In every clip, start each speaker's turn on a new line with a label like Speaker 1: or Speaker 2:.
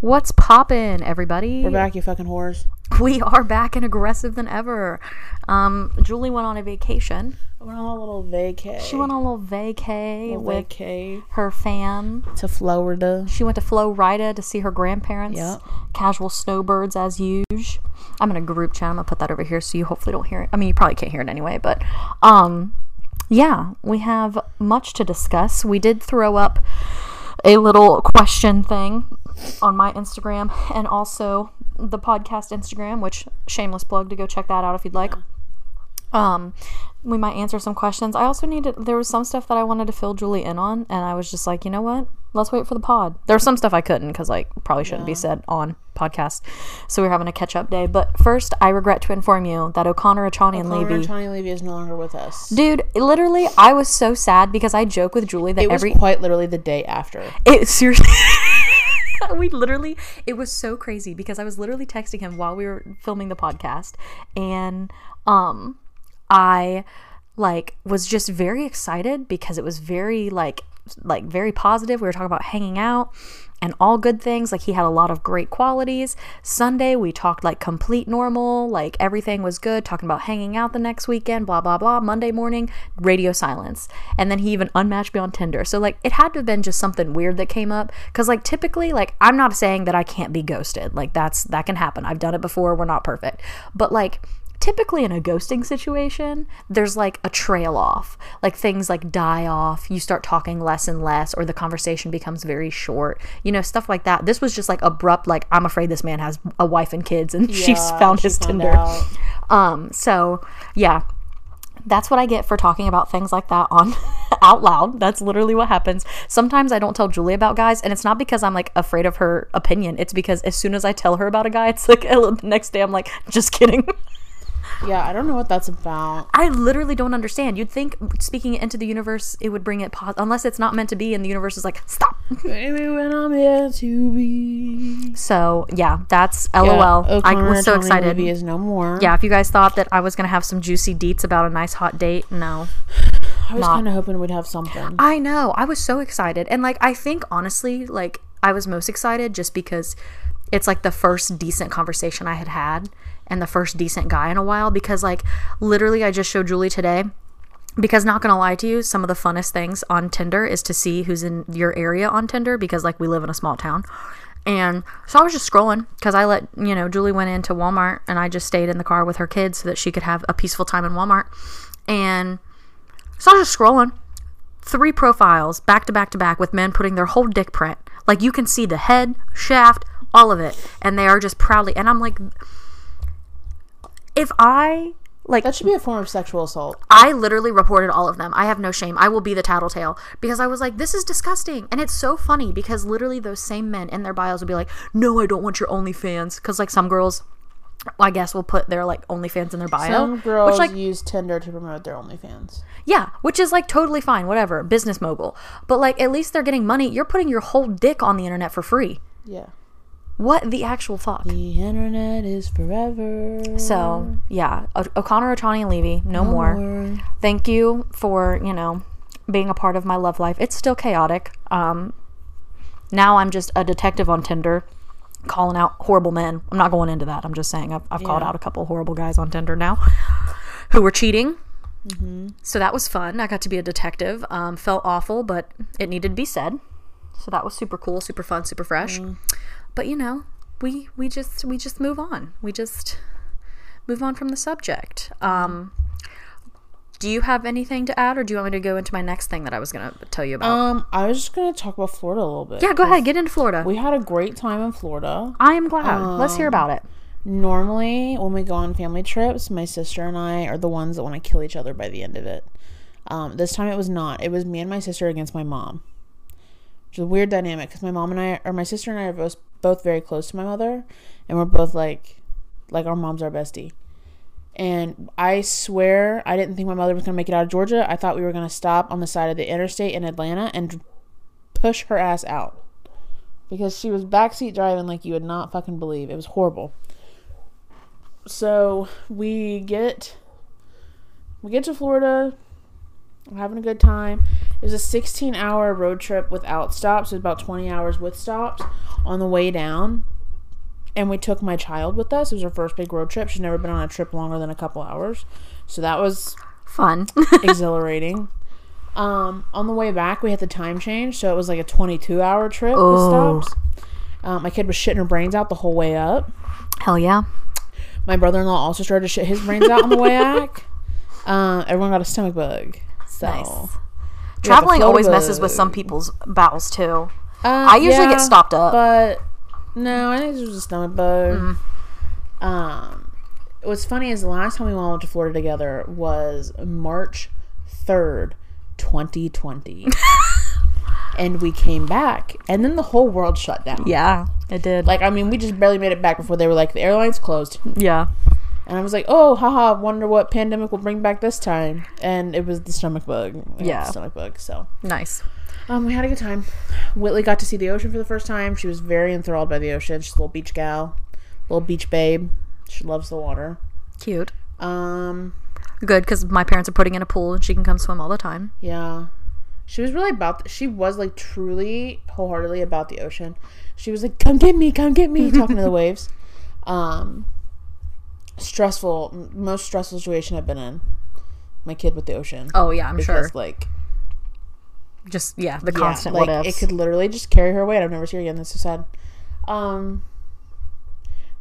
Speaker 1: What's poppin', everybody?
Speaker 2: We're back, you fucking whores.
Speaker 1: We are back and aggressive than ever. Um, Julie went on a vacation.
Speaker 2: We're on a little vacay.
Speaker 1: She went on a little vacay
Speaker 2: little
Speaker 1: with
Speaker 2: vacay
Speaker 1: her fam.
Speaker 2: to Florida.
Speaker 1: She went to Florida to see her grandparents.
Speaker 2: Yep.
Speaker 1: Casual snowbirds as usual. I'm in a group chat. I'm gonna put that over here so you hopefully don't hear it. I mean, you probably can't hear it anyway, but um, yeah, we have much to discuss. We did throw up a little question thing on my Instagram and also the podcast Instagram, which shameless plug to go check that out if you'd like. Um, we might answer some questions. I also needed there was some stuff that I wanted to fill Julie in on, and I was just like, you know what? Let's wait for the pod. There was some stuff I couldn't because like probably shouldn't be said on podcast. So we're having a catch up day. But first, I regret to inform you that O'Connor, Achani, and
Speaker 2: Connor
Speaker 1: Levy.
Speaker 2: Tony Levy is no longer with us.
Speaker 1: Dude, literally, I was so sad because I joke with Julie that
Speaker 2: It was
Speaker 1: every
Speaker 2: quite literally the day after.
Speaker 1: it seriously. we literally, it was so crazy because I was literally texting him while we were filming the podcast, and um, I like was just very excited because it was very like like very positive. We were talking about hanging out and all good things. Like he had a lot of great qualities. Sunday we talked like complete normal, like everything was good, talking about hanging out the next weekend, blah blah blah. Monday morning, radio silence. And then he even unmatched me on Tinder. So like it had to have been just something weird that came up cuz like typically like I'm not saying that I can't be ghosted. Like that's that can happen. I've done it before. We're not perfect. But like typically in a ghosting situation, there's like a trail off. Like things like die off, you start talking less and less, or the conversation becomes very short. You know, stuff like that. This was just like abrupt, like, I'm afraid this man has a wife and kids, and she's found
Speaker 2: she
Speaker 1: his
Speaker 2: found
Speaker 1: Tinder.
Speaker 2: out.
Speaker 1: Um, so yeah. That's what I get for talking about things like that on out loud. That's literally what happens. Sometimes I don't tell Julie about guys, and it's not because I'm like afraid of her opinion. It's because as soon as I tell her about a guy, it's like the next day I'm like, just kidding.
Speaker 2: Yeah, I don't know what that's about.
Speaker 1: I literally don't understand. You'd think speaking it into the universe, it would bring it pos- unless it's not meant to be, and the universe is like, stop.
Speaker 2: Maybe when I'm to be.
Speaker 1: so yeah, that's LOL.
Speaker 2: Yeah,
Speaker 1: I was so excited.
Speaker 2: Levy is no more.
Speaker 1: Yeah, if you guys thought that I was gonna have some juicy deets about a nice hot date, no.
Speaker 2: I was kind of hoping we'd have something.
Speaker 1: I know. I was so excited. And like I think honestly, like I was most excited just because it's like the first decent conversation I had had and the first decent guy in a while because like literally I just showed Julie today because not gonna lie to you, some of the funnest things on Tinder is to see who's in your area on Tinder because like we live in a small town. And so I was just scrolling because I let, you know, Julie went into Walmart and I just stayed in the car with her kids so that she could have a peaceful time in Walmart. And so I was just scrolling three profiles back to back to back with men putting their whole dick print. Like you can see the head, shaft, all of it. And they are just proudly and I'm like if I like
Speaker 2: that should be a form of sexual assault.
Speaker 1: I literally reported all of them. I have no shame. I will be the tattletale because I was like, this is disgusting. And it's so funny because literally those same men in their bios will be like, no, I don't want your OnlyFans. Because like some girls, I guess, will put their like OnlyFans in their bio.
Speaker 2: Some girls
Speaker 1: which like,
Speaker 2: use Tinder to promote their OnlyFans.
Speaker 1: yeah, which is like totally fine, whatever, business mogul. But like at least they're getting money. You're putting your whole dick on the internet for free.
Speaker 2: Yeah.
Speaker 1: What the actual fuck?
Speaker 2: The internet is forever.
Speaker 1: So yeah, o- O'Connor, Otani, and Levy, no, more. Thank you for you know being a part of my love life. It's still chaotic. Um, now I'm just a detective on Tinder, calling out horrible men. I'm not going into that. I'm just saying I've, I've called out a couple horrible guys on Tinder now who were cheating. So that was fun. I got to be a detective. Um, felt awful, but it needed to be said. So that was super cool, super fun, super fresh. But you know, we we just we just move on. We just move on from the subject. Um, do you have anything to add, or do you want me to go into my next thing that I was going to tell you about?
Speaker 2: Um, I was just gonna talk about Florida a little bit.
Speaker 1: yeah, go ahead. Get into Florida.
Speaker 2: We had a great time in Florida.
Speaker 1: I am glad. Let's hear about it.
Speaker 2: Normally, when we go on family trips, my sister and I are the ones that want to kill each other by the end of it. Um, this time it was not. It was me and my sister against my mom. Which is a weird dynamic because my mom and I, or my sister and I, are both both very close to my mother, and we're both like, like our mom's our bestie. And I swear, I didn't think my mother was gonna make it out of Georgia. I thought we were gonna stop on the side of the interstate in Atlanta and push her ass out because she was backseat driving like you would not fucking believe. It was horrible. So we get we get to Florida, we're having a good time, It was a 16 hour road trip without stops. It was about 20 hours with stops on the way down. And we took my child with us. It was our first big road trip. She's never been on a trip longer than a couple hours. So that was
Speaker 1: Fun.
Speaker 2: exhilarating. Um, on the way back, we had the time change. So it was like a 22 hour trip
Speaker 1: Oh.
Speaker 2: with stops. Um, my kid was shitting her brains out the whole way up.
Speaker 1: Hell yeah.
Speaker 2: My brother in law also started to shit his brains out on the way back. Uh, everyone got a stomach bug. So.
Speaker 1: Nice. Traveling always messes with some people's bowels too.
Speaker 2: Uh,
Speaker 1: I usually
Speaker 2: yeah,
Speaker 1: get stopped up.
Speaker 2: But no, I think this was a stomach bug.
Speaker 1: Mm-hmm.
Speaker 2: Um, what's funny is the last time we went to Florida together was March third, twenty twenty, and we came back, and then the whole world shut down.
Speaker 1: Yeah, it did.
Speaker 2: Like I mean, we just barely made it back before they were like the airlines closed,
Speaker 1: yeah.
Speaker 2: And I was like, oh, haha, wonder what pandemic will bring back this time, and it was the stomach bug.
Speaker 1: Yeah.
Speaker 2: stomach bug. So
Speaker 1: Nice.
Speaker 2: um, we had a good time. Whitley got to see the ocean for the first time. She was very enthralled by the ocean. She's a little beach gal, little beach babe. She loves the water.
Speaker 1: Cute.
Speaker 2: Um,
Speaker 1: Good, because my parents are putting in a pool and she can come swim all the time.
Speaker 2: yeah, she was really about. she was like truly wholeheartedly about the ocean. She was like, "Come get me, come get me," talking to the waves. Um, stressful, most stressful situation I've been in. My kid with the ocean.
Speaker 1: Oh yeah, I'm
Speaker 2: because
Speaker 1: sure.
Speaker 2: like
Speaker 1: Just yeah, the
Speaker 2: Yeah,
Speaker 1: constant
Speaker 2: like
Speaker 1: what
Speaker 2: it could literally just carry her away. I've never seen her again. That's so sad. Um,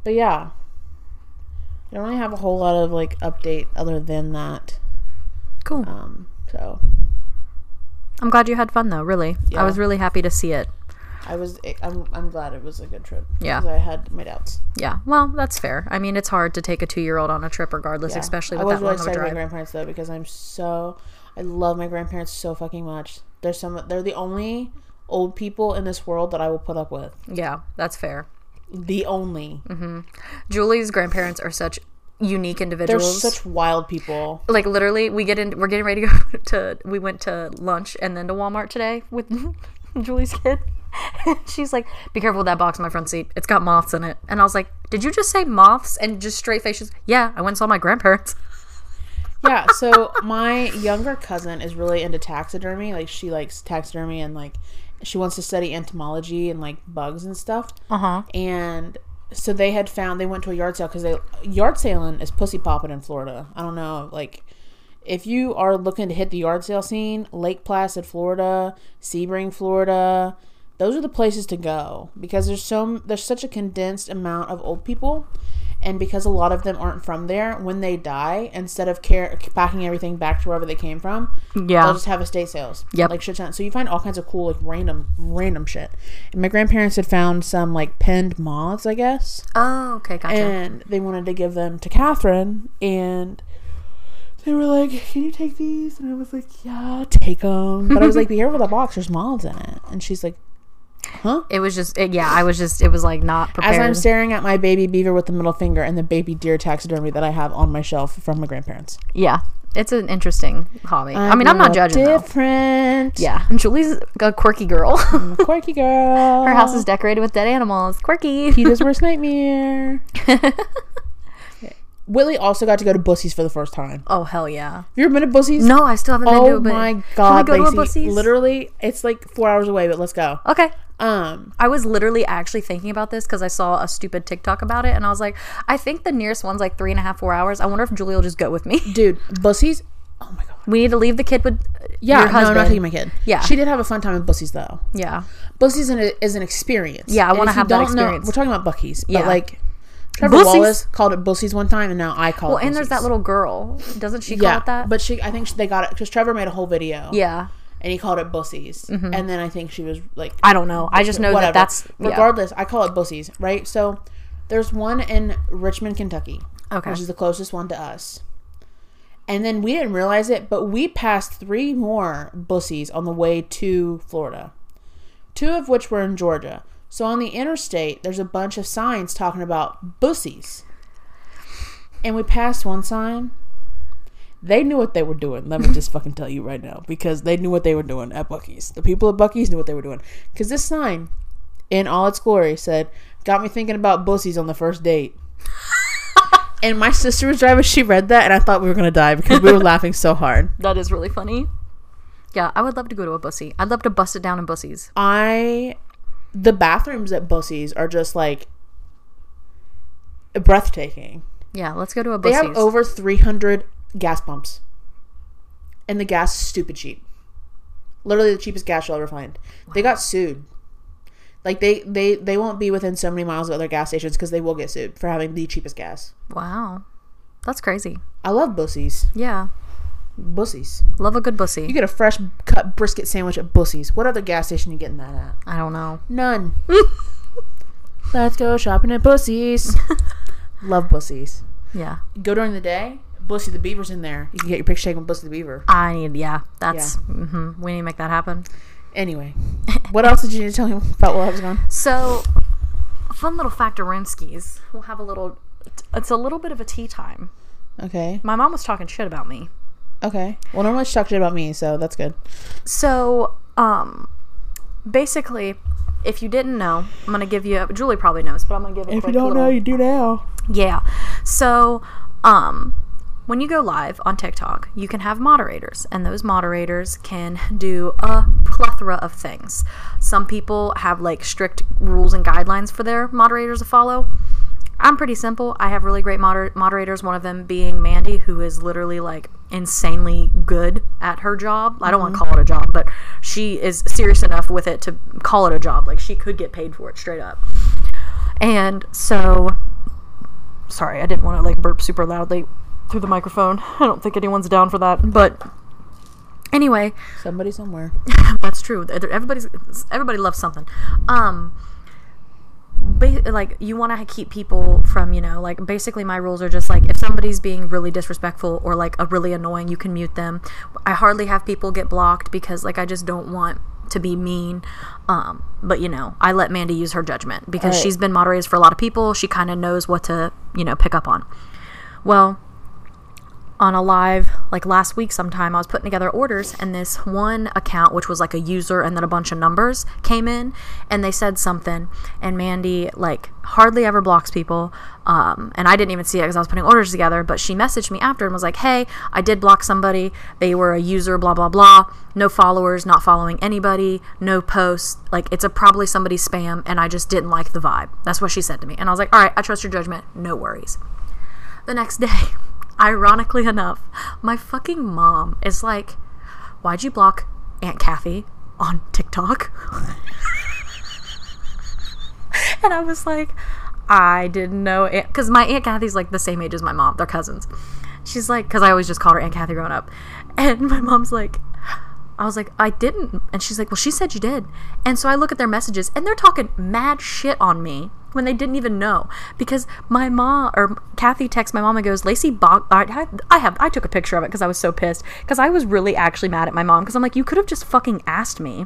Speaker 2: but yeah, I don't really have a whole lot of like update other than that.
Speaker 1: cool.
Speaker 2: Um, so
Speaker 1: I'm glad you had fun though. Really,
Speaker 2: Yeah.
Speaker 1: I was really happy to see it.
Speaker 2: I was I'm I'm glad it was a good trip.
Speaker 1: Yeah.
Speaker 2: I had my doubts.
Speaker 1: Yeah. Well, that's fair. I mean, it's hard to take a two year old on a trip, regardless,
Speaker 2: Yeah.
Speaker 1: especially with that
Speaker 2: really
Speaker 1: long of a
Speaker 2: excited my grandparents though because I'm so I love my grandparents so fucking much. They're some they're the only old people in this world that I will put up with.
Speaker 1: Yeah, that's fair.
Speaker 2: The only. Mm-hmm.
Speaker 1: Julie's grandparents are such unique individuals.
Speaker 2: They're such wild people.
Speaker 1: like literally, we get in. We're getting ready to go to. We went to lunch and then to Walmart today with Julie's kid. She's like, "Be careful with that box in my front seat. It's got moths in it." And I was like, "Did you just say moths?" And just straight faces. Yeah, I went and saw my grandparents.
Speaker 2: yeah so my younger cousin is really into taxidermy like she likes taxidermy and like she wants to study entomology and like bugs and stuff
Speaker 1: Uh huh.
Speaker 2: and so they had found they went to a yard sale because they yard sailing is pussy popping in florida i don't know like if you are looking to hit the yard sale scene lake placid florida sebring florida those are the places to go because there's so there's such a condensed amount of old people and because a lot of them aren't from there when they die instead of care, packing everything back to wherever they came from
Speaker 1: Yeah.
Speaker 2: they'll just have estate sales
Speaker 1: Yep.
Speaker 2: like shit ton. so you find all kinds of cool like random random shit and my grandparents had found some like pinned moths i guess
Speaker 1: Oh, okay, gotcha.
Speaker 2: and they wanted to give them to Catherine, and they were like, "Can you take these?" And I was like, "Yeah, take them." But I was like, "Be careful with the box. There's moths in it." And she's like, "Huh?"
Speaker 1: it was just, it, yeah, I was just, it was like not prepared. As.
Speaker 2: I'm staring at my baby beaver with the middle finger and the baby deer taxidermy that I have on my shelf from my grandparents.
Speaker 1: yeah, it's an interesting hobby. I mean, I'm not judging though.
Speaker 2: Different.
Speaker 1: Yeah, and Julie's a quirky girl.
Speaker 2: I'm a quirky girl.
Speaker 1: Her house is decorated with dead animals. Quirky.
Speaker 2: Peter's worst nightmare. Whitley also got to go to Bussie's for the first time.
Speaker 1: oh hell yeah!
Speaker 2: Have you ever been to Bussie's?
Speaker 1: No, I still haven't been to
Speaker 2: Oh my
Speaker 1: Can
Speaker 2: god,
Speaker 1: we go to
Speaker 2: Lacey.
Speaker 1: Bussie's?
Speaker 2: Literally, it's like four hours away, but let's go.
Speaker 1: Okay.
Speaker 2: Um,
Speaker 1: I was literally actually thinking about this because I saw a stupid TikTok about it, and I was like, I think the nearest one's like three and a half, four hours. I wonder if Julie will just go with me.
Speaker 2: dude, Bussie's. Oh my god.
Speaker 1: We need to leave the kid with uh,
Speaker 2: Yeah,
Speaker 1: your
Speaker 2: no. I'm not taking my kid.
Speaker 1: Yeah.
Speaker 2: she did have a fun time at Bussie's though.
Speaker 1: yeah,
Speaker 2: Bussie's an, is an experience.
Speaker 1: Yeah, I wanna have that
Speaker 2: don't know-
Speaker 1: experience.
Speaker 2: we're talking about Buc-ee's, but
Speaker 1: Yeah.
Speaker 2: like Trevor
Speaker 1: Bussie's-
Speaker 2: Wallace called it Bussie's one time, and now I call
Speaker 1: well,
Speaker 2: it.
Speaker 1: Well, and there's that little girl. Doesn't she call it that?
Speaker 2: but she, I think she, they got it because Trevor made a whole video.
Speaker 1: yeah,
Speaker 2: and he called it Bussie's, mm-hmm. and then I think she was like,
Speaker 1: I don't know. I just know
Speaker 2: whatever.
Speaker 1: that that's yeah.
Speaker 2: regardless. I call it Bussie's, right? So there's one in Richmond, Kentucky,
Speaker 1: Okay.
Speaker 2: which is the closest one to us. And then we didn't realize it, but we passed three more Bussies on the way to Florida, two of which were in Georgia. So on the interstate, there's a bunch of signs talking about Bussies. And we passed one sign. They knew what they were doing. Let me just fucking tell you right now. Because they knew what they were doing at Buc-ee's. The people at Buc-ee's knew what they were doing. Because this sign, in all its glory, said, Got me thinking about Bussies on the first date. and my sister was driving. She read that, and I thought we were going to die because we were laughing so hard.
Speaker 1: That is really funny. Yeah, I would love to go to a bussy. I'd love to bust it down in bussies.
Speaker 2: I the bathrooms at Bussies are just like breathtaking.
Speaker 1: Yeah, let's go to a
Speaker 2: They have over 300 gas pumps. And the gas is stupid cheap. Literally the cheapest gas you'll ever find. They got sued. Like they they they won't be within so many miles of other gas stations because they will get sued for having the cheapest gas.
Speaker 1: wow. That's crazy.
Speaker 2: I love Bussies.
Speaker 1: Yeah.
Speaker 2: Bussies.
Speaker 1: Love a good
Speaker 2: bussie.
Speaker 1: You
Speaker 2: get a fresh cut brisket sandwich at Bussies. What other gas station you getting that at?
Speaker 1: I don't know.
Speaker 2: None. Let's go shopping at Bussies. love Bussies.
Speaker 1: Yeah.
Speaker 2: Go during the day. Bussy the Beaver's in there. You can get your picture taken with Bussy the Beaver.
Speaker 1: I need, yeah. That's, hmm we need to make that happen.
Speaker 2: Anyway, what else did you need to tell me about while I was gone?
Speaker 1: So, fun little fact of Rinskis. We'll have a little, it's a little bit of a tea time.
Speaker 2: Okay.
Speaker 1: My mom was talking shit about me.
Speaker 2: Okay. Well, normally she talks shit about me, so that's good.
Speaker 1: So, um, basically, if you didn't know, I'm gonna give you. A, Julie probably knows, but I'm gonna give a quick little.
Speaker 2: Know, you do now.
Speaker 1: Yeah. So, um, when you go live on TikTok, you can have moderators, and those moderators can do a plethora of things. Some people have like strict rules and guidelines for their moderators to follow. I'm pretty simple. I have really great moder- moderators, one of them being Mandy, who is literally like insanely good at her job. I don't want to call it a job, but she is serious enough with it to call it a job. Like she could get paid for it straight up. And so sorry, I didn't want to like burp super loudly through the microphone. I don't think anyone's down for that. But anyway,
Speaker 2: Somebody somewhere.
Speaker 1: that's true. Everybody's everybody loves something. Um ba- like you want to keep people from you know like basically my rules are just like if somebody's being really disrespectful or like a really annoying you can mute them. I hardly have people get blocked because like i just don't want to be mean um but you know i let mandy use her judgment because
Speaker 2: Right.
Speaker 1: she's been moderators for a lot of people. She kind of knows what to you know pick up on. Well on a live like last week sometime i was putting together orders and this one account which was like a user and then a bunch of numbers came in and they said something. And mandy like hardly ever blocks people um, and i didn't even see it because i was putting orders together but she messaged me after and was like hey i did block somebody. They were a user blah blah blah. No followers not following anybody no posts. Like it's a probably somebody spam and i just didn't like the vibe. That's what she said to me. And i was like all right i trust your judgment. No worries. The next day, ironically enough, my fucking mom is like, Why'd you block Aunt Kathy on TikTok? and I was like, I didn't know. Because my Aunt Kathy's like the same age as my mom. They're cousins. She's like, because I always just called her Aunt Kathy growing up. And my mom's like, I was like, I didn't. And she's like, Well, she said you did. And so I look at their messages and they're talking mad shit on me when they didn't even know. Because my mom or Kathy texts my mom and goes, Lacey Bog. I, I have, I took a picture of it because I was so pissed. Because I was really actually mad at my mom because I'm like, You could have just fucking asked me.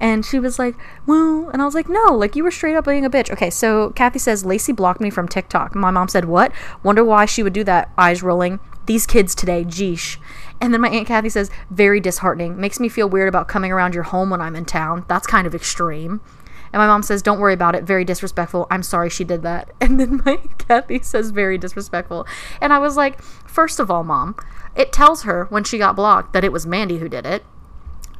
Speaker 1: And she was like, well, and I was like, no, like you were straight up being a bitch. Okay, so Kathy says, Lacey blocked me from TikTok. My mom said, what? Wonder why she would do that, eyes rolling. These kids today, geesh. And then my Aunt Kathy says, very disheartening. Makes me feel weird about coming around your home when I'm in town. That's kind of extreme. And my mom says, don't worry about it. Very disrespectful. I'm sorry she did that. And then my Kathy says, very disrespectful. And I was like, first of all, mom, it tells her when she got blocked that it was Mandy who did it.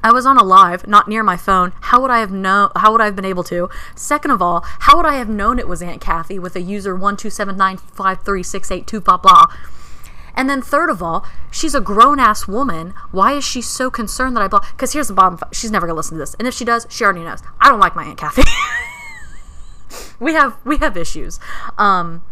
Speaker 1: I was on a live, not near my phone. How would I have known? How would I have been able to? Second of all, how would I have known it was Aunt Kathy with a user one two seven nine five three six eight two blah blah? And then third of all, she's a grown ass woman. Why is she so concerned that I block? Because here's the bottom: she's never gonna listen to this, and if she does, she already knows. I don't like my Aunt Kathy. we have we have issues. Um,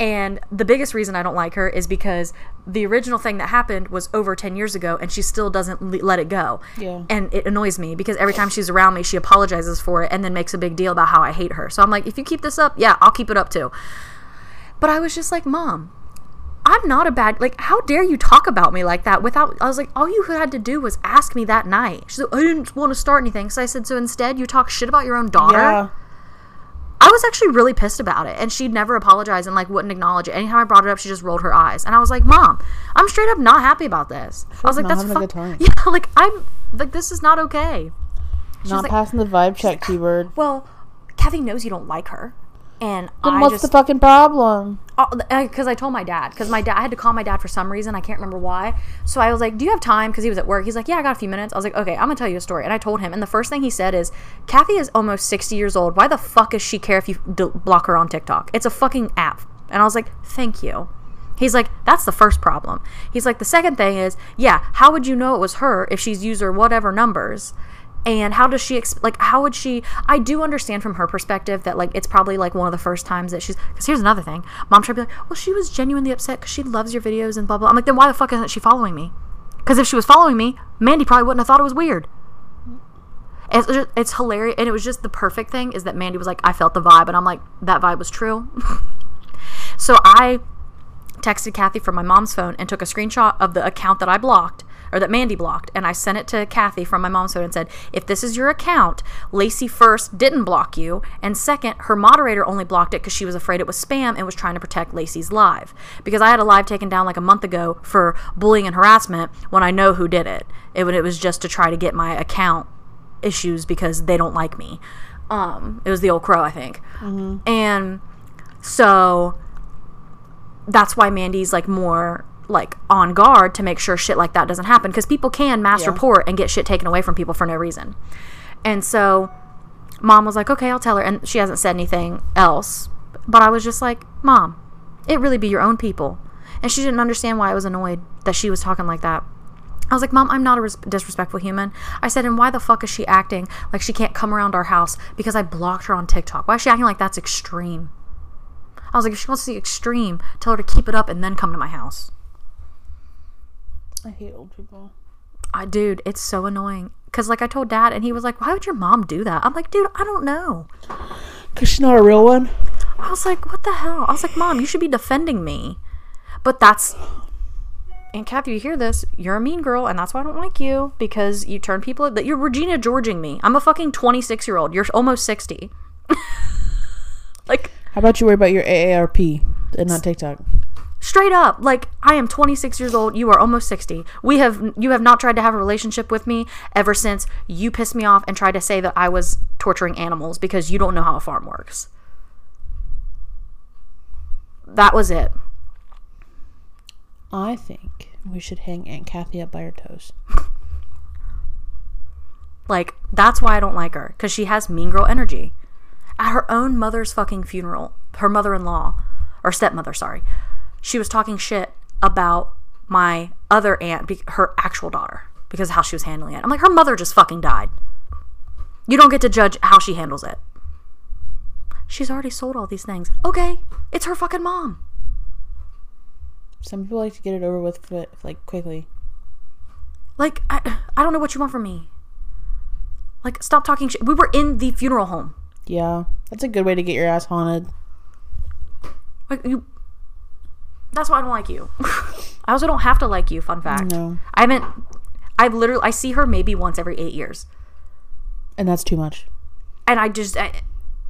Speaker 1: and the biggest reason I don't like her is because the original thing that happened was over 10 years ago and she still doesn't le- let it go.
Speaker 2: Yeah.
Speaker 1: And it annoys me because every time she's around me, she apologizes for it and then makes a big deal about how I hate her. So I'm like, if you keep this up, yeah, I'll keep it up too. But I was just like, Mom, I'm not a bad like how dare you talk about me like that without I was like all you had to do was ask me that night. She said, I didn't want to start anything. So I said, So instead you talk shit about your own daughter?
Speaker 2: Yeah.
Speaker 1: I was actually really pissed about it, and she'd never apologize and like wouldn't acknowledge it. Anytime I brought it up, she just rolled her eyes, and I was like, "Mom, I'm straight up not happy about this." I was like, "That's fuck-
Speaker 2: good time.
Speaker 1: yeah, like I'm like this is not okay."
Speaker 2: Not
Speaker 1: like-
Speaker 2: passing the vibe check keyword.
Speaker 1: Well, Kathy knows you don't like her, And
Speaker 2: Then
Speaker 1: I
Speaker 2: what's
Speaker 1: just
Speaker 2: the fucking problem?
Speaker 1: because I told my dad because my dad I had to call my dad for some reason I can't remember why. So I was like, "Do you have time?" Because he was at work. He's like, "Yeah, I got a few minutes." I was like, "Okay, I'm gonna tell you a story." And I told him, and the first thing he said is, "Kathy is almost 60 years old. Why the fuck does she care if you d- block her on TikTok? It's a fucking app." And I was like, "Thank you." He's like, "That's the first problem." He's like, "The second thing is, yeah, how would you know it was her if she's used her whatever numbers?" And how does she ex- like how would she i do understand from her perspective that like it's probably like one of the first times that she's because here's another thing. Mom tried to be like well she was genuinely upset because she loves your videos and blah blah. I'm like then why the fuck isn't she following me? Because if she was following me mandy probably wouldn't have thought it was weird. It's, just, it's hilarious and it was just the perfect thing is that mandy was like i felt the vibe and i'm like that vibe was true. So i texted Kathy from my mom's phone and took a screenshot of the account that I blocked or that Mandy blocked and I sent it to Kathy from my mom's phone and said, "If this is your account, Lacey first didn't block you and second, her moderator only blocked it cuz she was afraid it was spam and was trying to protect Lacey's live because I had a live taken down like a month ago for bullying and harassment when I know who did it. It, it was just to try to get my account issues because they don't like me. Um, it was the old crow, I think. And so that's why Mandy's like more like on guard to make sure shit like that doesn't happen because people can mass
Speaker 2: Yeah.
Speaker 1: report and get shit taken away from people for no reason. And so mom was like, "Okay, I'll tell her." And she hasn't said anything else. But I was just like, "Mom, it really be your own people." And she didn't understand why I was annoyed that she was talking like that. I was like, Mom, I'm not a res- disrespectful human. I said, and why the fuck is she acting like she can't come around our house because I blocked her on TikTok? Why is she acting like that's extreme? I was like, if she wants to see extreme, tell her to keep it up and then come to my house.
Speaker 2: I hate old people.
Speaker 1: I, dude, it's so annoying. Cause like I told dad, and he was like, "Why would your mom do that?" I'm like, "Dude, I don't know."
Speaker 2: Cause she's not a real one.
Speaker 1: I was like, "What the hell?" I was like, "Mom, you should be defending me." But that's and Kathy, you hear this? You're a mean girl, and that's why I don't like you because you turn people that you're Regina Georging me. I'm a fucking 26 year old. You're almost 60. like
Speaker 2: How about you worry about your AARP and not TikTok?
Speaker 1: Straight up like i am 26 years old you are almost 60 we have you have not tried to have a relationship with me ever since you pissed me off and tried to say that i was torturing animals because you don't know how a farm works. That was it.
Speaker 2: I think we should hang Aunt Kathy up by her toes.
Speaker 1: like that's why i don't like her because she has mean girl energy. At her own mother's fucking funeral her mother-in-law or stepmother sorry she was talking shit about my other aunt her actual daughter because of how she was handling it. I'm like her mother just fucking died. You don't get to judge how she handles it. She's already sold all these things. Okay it's her fucking mom.
Speaker 2: Some people like to get it over with like quickly.
Speaker 1: like I, I don't know what you want from me. Like stop talking shit. We were in the funeral home.
Speaker 2: Yeah, that's a good way to get your ass haunted.
Speaker 1: Like you That's why I don't like you. I also don't have to like you, fun fact.
Speaker 2: No,
Speaker 1: I haven't I literally I see her maybe once every 8 years.
Speaker 2: and that's too much.
Speaker 1: And I just I,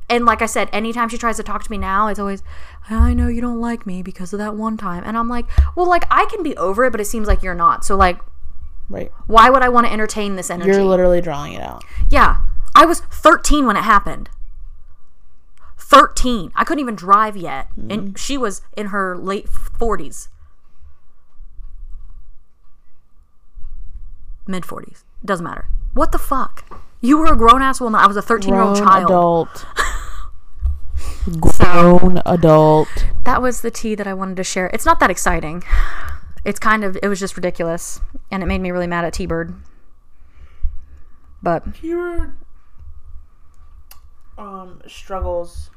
Speaker 1: and like I said, anytime she tries to talk to me now, it's always, I know you don't like me because of that one time. And I'm like, well, like I can be over it, but it seems like you're not. So like,
Speaker 2: Right.
Speaker 1: why would I want to entertain this energy?
Speaker 2: You're literally drawing it out.
Speaker 1: Yeah. I was 13 when it happened. 13. I couldn't even drive yet. And she was in her late 40s. Mid 40s. Doesn't matter. What the fuck? You were a grown ass woman. I was a 13 year old
Speaker 2: Grown
Speaker 1: child.
Speaker 2: adult. Grown adult.
Speaker 1: That was the tea that I wanted to share. It's not that exciting. It's kind of, it was just ridiculous. And it made me really mad at T Bird. But
Speaker 2: Your um struggles.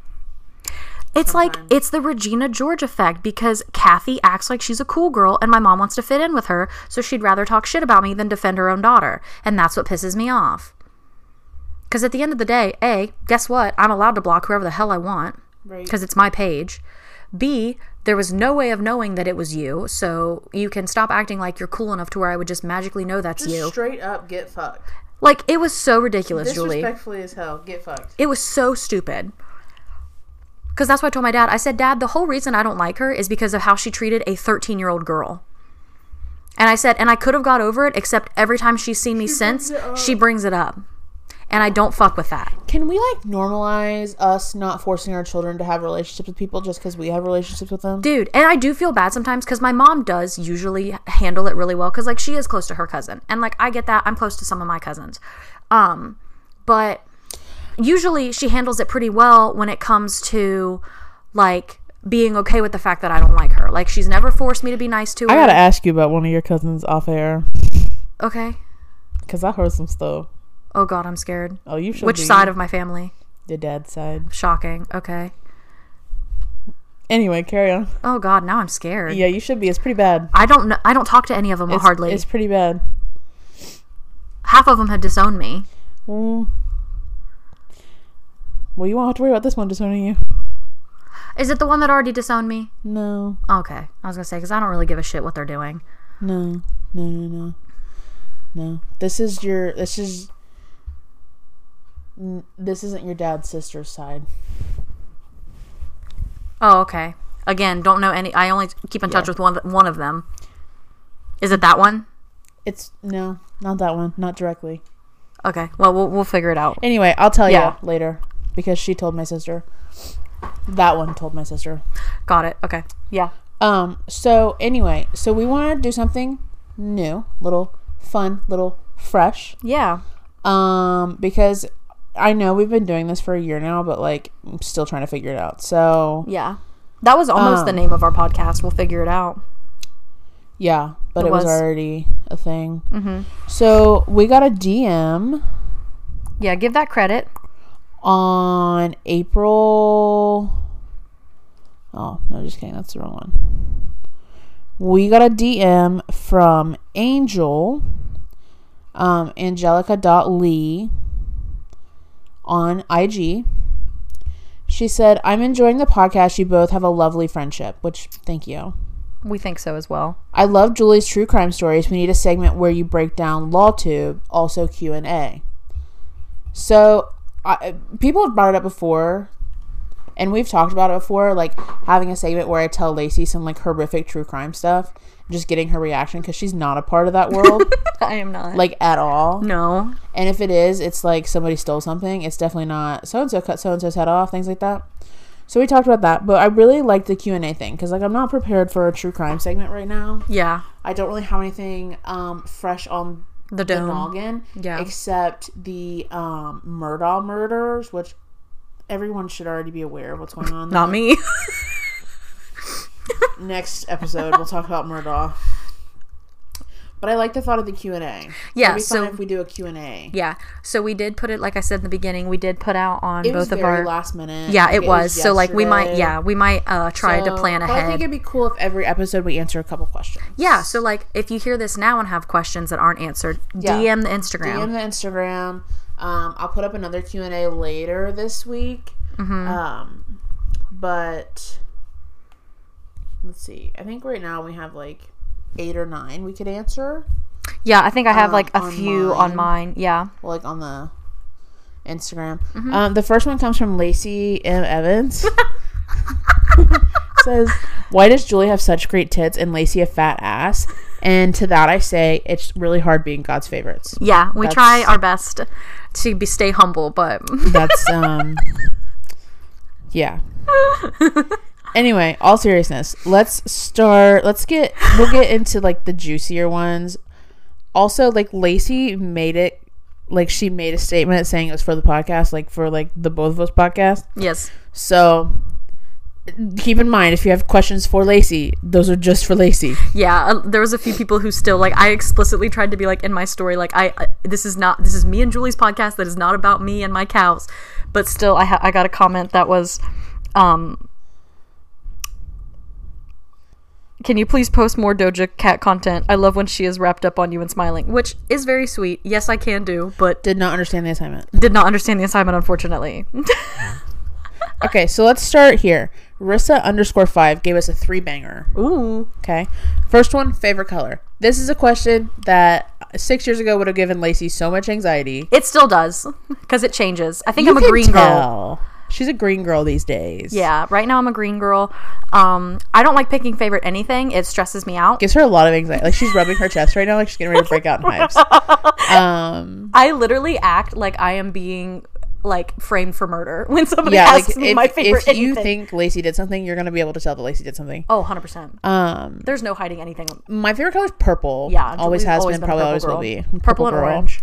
Speaker 1: It's like it's the Regina George effect because Kathy acts like she's a cool girl and my mom wants to fit in with her, so she'd rather talk shit about me than defend her own daughter. And that's what pisses me off. Cuz at the end of the day, A, guess what? I'm allowed to block whoever the hell I want
Speaker 2: Right.
Speaker 1: because it's my page. B, there was no way of knowing that it was you, so you can stop acting like you're cool enough to where I would just magically know that's you.
Speaker 2: straight up get fucked.
Speaker 1: Like it was so ridiculous, Julie.
Speaker 2: Disrespectfully as hell, get fucked.
Speaker 1: It was so stupid. Because that's what I told my dad. I said, Dad, the whole reason I don't like her is because of how she treated a 13 year old girl. And I said, and I could have got over it, except every time she's seen me since,
Speaker 2: brings
Speaker 1: she brings it up. And I don't fuck with that.
Speaker 2: Can we like normalize us not forcing our children to have relationships with people just because we have relationships with them?
Speaker 1: Dude, and I do feel bad sometimes because my mom does usually handle it really well because like she is close to her cousin. And like I get that. I'm close to some of my cousins. Um, but usually she handles it pretty well when it comes to like being okay with the fact that I don't like her. Like she's never forced me to be nice to her.
Speaker 2: I gotta ask you about one of your cousins off air
Speaker 1: okay.
Speaker 2: because I heard some stuff.
Speaker 1: Oh god, I'm scared.
Speaker 2: Oh, you should.
Speaker 1: Which
Speaker 2: be.
Speaker 1: side of my family?
Speaker 2: the dad's side?
Speaker 1: Shocking. Okay.
Speaker 2: Anyway, carry on.
Speaker 1: Oh god, now I'm scared.
Speaker 2: Yeah, you should be. It's pretty bad.
Speaker 1: I don't know. I don't talk to any of them
Speaker 2: It's,
Speaker 1: hardly.
Speaker 2: It's pretty bad.
Speaker 1: Half of them have disowned me.
Speaker 2: Mm. Well, you won't have to worry about this one disowning you.
Speaker 1: Is it the one that already disowned me?
Speaker 2: No,
Speaker 1: Okay, I was gonna say because I don't really give a shit what they're doing.
Speaker 2: no, no, no, no, no. This is your. This is. This isn't your dad's sister's side.
Speaker 1: Oh, okay. Again, don't know any. I only keep in touch
Speaker 2: Yeah.
Speaker 1: with one one of them. Is it that one?
Speaker 2: It's no, not that one. Not directly.
Speaker 1: Okay. Well, we'll we'll figure it out.
Speaker 2: Anyway, I'll tell
Speaker 1: Yeah.
Speaker 2: you later because she told my sister. That one told my sister.
Speaker 1: Got it. Okay. Yeah.
Speaker 2: Um. So anyway, so we want to do something new, little fun, little fresh.
Speaker 1: Yeah.
Speaker 2: Um. Because I know we've been doing this for a year now, but like I'm still trying to figure it out. So
Speaker 1: Yeah. That was almost the
Speaker 2: Um,
Speaker 1: name of our podcast. We'll figure it out.
Speaker 2: yeah, but
Speaker 1: It
Speaker 2: it, was.
Speaker 1: was.
Speaker 2: already a thing. Mm-hmm. So we got a DM
Speaker 1: Yeah. Give that credit.
Speaker 2: On April. Oh, no, just kidding. That's the wrong one. We got a DM from Angel, um, Angelica.lee on IG. She said, I'm enjoying the podcast. You both have a lovely friendship, which thank you.
Speaker 1: We think so as well.
Speaker 2: I love Julie's true crime stories. We need a segment where you break down LawTube, also Q and A. So, I, people have brought it up before, and we've talked about it before, like having a segment where I tell Lacey some like horrific true crime stuff, just getting her reaction because she's not a part of that world,
Speaker 1: I am not.
Speaker 2: like at all.
Speaker 1: no.
Speaker 2: And if it is, it's like somebody stole something. It's definitely not so and so cut so and so's head off, things like that. So we talked about that, but I really like the Q and A thing because like I'm not prepared for a true crime segment right now.
Speaker 1: Yeah.
Speaker 2: I don't really have anything um, fresh on
Speaker 1: The
Speaker 2: the
Speaker 1: dome.
Speaker 2: noggin,
Speaker 1: Yeah.
Speaker 2: except the um, Murdaugh murders, which everyone should already be aware of what's going on.
Speaker 1: Not me.
Speaker 2: Next episode, we'll talk about Murdaugh. But I like the thought of the Q and A.
Speaker 1: Yeah,
Speaker 2: It'd be fun
Speaker 1: so-
Speaker 2: if we do a Q and A.
Speaker 1: yeah. So we did put it, like I said in the beginning, we did put out on
Speaker 2: It was
Speaker 1: both of
Speaker 2: very
Speaker 1: our.
Speaker 2: last minute.
Speaker 1: yeah,
Speaker 2: Like,
Speaker 1: it was. So like we might, yeah, we might uh try to
Speaker 2: So-
Speaker 1: plan
Speaker 2: But I think it'd be cool if every episode we answer a couple questions.
Speaker 1: Yeah, so like if you hear this now and have questions that aren't answered,
Speaker 2: Yeah.
Speaker 1: DM the Instagram.
Speaker 2: DM the Instagram. Um, I'll put up another Q and A later this week.
Speaker 1: Mm-hmm.
Speaker 2: Um, but let's see. I think right now we have like eight or nine we could answer.
Speaker 1: yeah, I think I have
Speaker 2: um,
Speaker 1: like a
Speaker 2: on
Speaker 1: few on
Speaker 2: mine.
Speaker 1: mine. Yeah.
Speaker 2: Like on the Instagram.
Speaker 1: Mm-hmm.
Speaker 2: Um, the first one comes from Lacey M. Evans. Says, "Why does Julie have such great tits and Lacey a fat ass?" And to that I say, it's really hard being God's favorites.
Speaker 1: Yeah, we
Speaker 2: That's-
Speaker 1: try our best to be stay humble, but
Speaker 2: That's um yeah. Anyway, all seriousness, let's start let's get we'll get into like the juicier ones. Also, like Lacey made it like she made a statement saying it was for the podcast, like for like the both of us podcast.
Speaker 1: yes.
Speaker 2: So keep in mind if you have questions for Lacey, those are just for Lacey.
Speaker 1: Yeah, uh, there was a few people who still like I explicitly tried to be like in my story like I, I this is not this is me and Julie's podcast that is not about me and my cows, but still I ha- I got a comment that was um can you please post more Doja Cat content? I love when she is wrapped up on you and smiling, which is very sweet. Yes, I can do, but
Speaker 2: Did not understand the assignment.
Speaker 1: did not understand the assignment, unfortunately.
Speaker 2: Okay, so let's start here. Rissa underscore five gave us a three banger.
Speaker 1: Ooh.
Speaker 2: Okay. First one, favorite color. This is a question that six years ago would have given Lacey so much anxiety.
Speaker 1: It still does, because it changes. I think I'm a
Speaker 2: can
Speaker 1: green girl.
Speaker 2: tell. She's a green girl these days.
Speaker 1: Yeah, right now I'm a green girl. Um, I don't like picking favorite anything. It stresses me out.
Speaker 2: Gives her a lot of anxiety. Like she's rubbing her chest right now, like she's getting ready to break out in hives. Um,
Speaker 1: I literally act like I am being like framed for murder when somebody
Speaker 2: yeah, like
Speaker 1: asks me
Speaker 2: if,
Speaker 1: my favorite
Speaker 2: if you
Speaker 1: anything.
Speaker 2: think Lacey did something, you're gonna be able to tell that Lacey did something.
Speaker 1: oh, 100%.
Speaker 2: Um,
Speaker 1: There's no hiding anything.
Speaker 2: my favorite color is purple.
Speaker 1: Yeah,
Speaker 2: always has
Speaker 1: always
Speaker 2: been,
Speaker 1: been
Speaker 2: probably
Speaker 1: purple
Speaker 2: always
Speaker 1: girl.
Speaker 2: will be.
Speaker 1: Purple and
Speaker 2: girl.
Speaker 1: orange.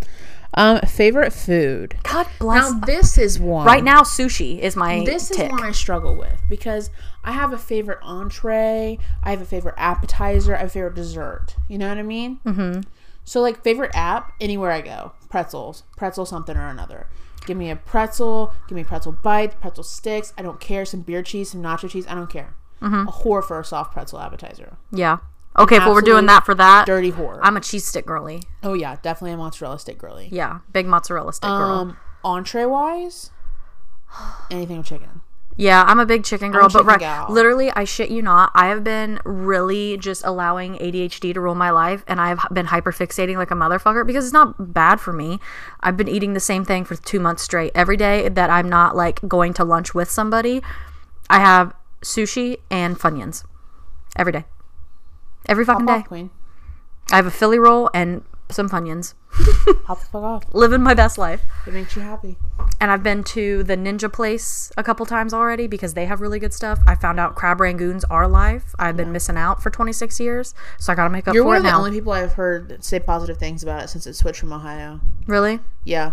Speaker 2: Um, favorite food.
Speaker 1: God bless.
Speaker 2: Now this is one.
Speaker 1: right now, sushi is my
Speaker 2: this is one I struggle with because I have a favorite entree, I have a favorite appetizer, I have a favorite dessert. You know what I mean? Mm-hmm. So like favorite app, anywhere I go, pretzels, pretzel something or another. Give me a pretzel, give me pretzel bites, pretzel sticks. I don't care. Some beer cheese, some nacho cheese. I don't care.
Speaker 1: Mm-hmm.
Speaker 2: A whore for a soft pretzel appetizer.
Speaker 1: Yeah. Okay, if we're doing that for that,
Speaker 2: Dirty whore.
Speaker 1: I'm a cheese stick girly.
Speaker 2: oh yeah, definitely a mozzarella stick girly.
Speaker 1: Yeah, big mozzarella stick girl.
Speaker 2: Um, entree wise, anything with chicken.
Speaker 1: Yeah, I'm a big chicken girl,
Speaker 2: a
Speaker 1: but right,
Speaker 2: gal.
Speaker 1: literally, I shit you not, I have been really just allowing ADHD to rule my life, and I've been hyperfixating like a motherfucker because it's not bad for me. I've been eating the same thing for two months straight. Every day that I'm not like going to lunch with somebody, I have sushi and funyuns every day, every fucking
Speaker 2: Pop
Speaker 1: day.
Speaker 2: off, queen.
Speaker 1: I have a Philly roll and some funyuns.
Speaker 2: Pop the fuck off.
Speaker 1: Living my best life.
Speaker 2: It makes you happy.
Speaker 1: And I've been to the Ninja Place a couple times already because they have really good stuff. I found out crab rangoons are live. I've been missing out for 26 years, so I gotta make up
Speaker 2: You're
Speaker 1: for
Speaker 2: one
Speaker 1: it
Speaker 2: of the
Speaker 1: now.
Speaker 2: only people I've heard say positive things about it since it switched from Ohio.
Speaker 1: really,
Speaker 2: Yeah.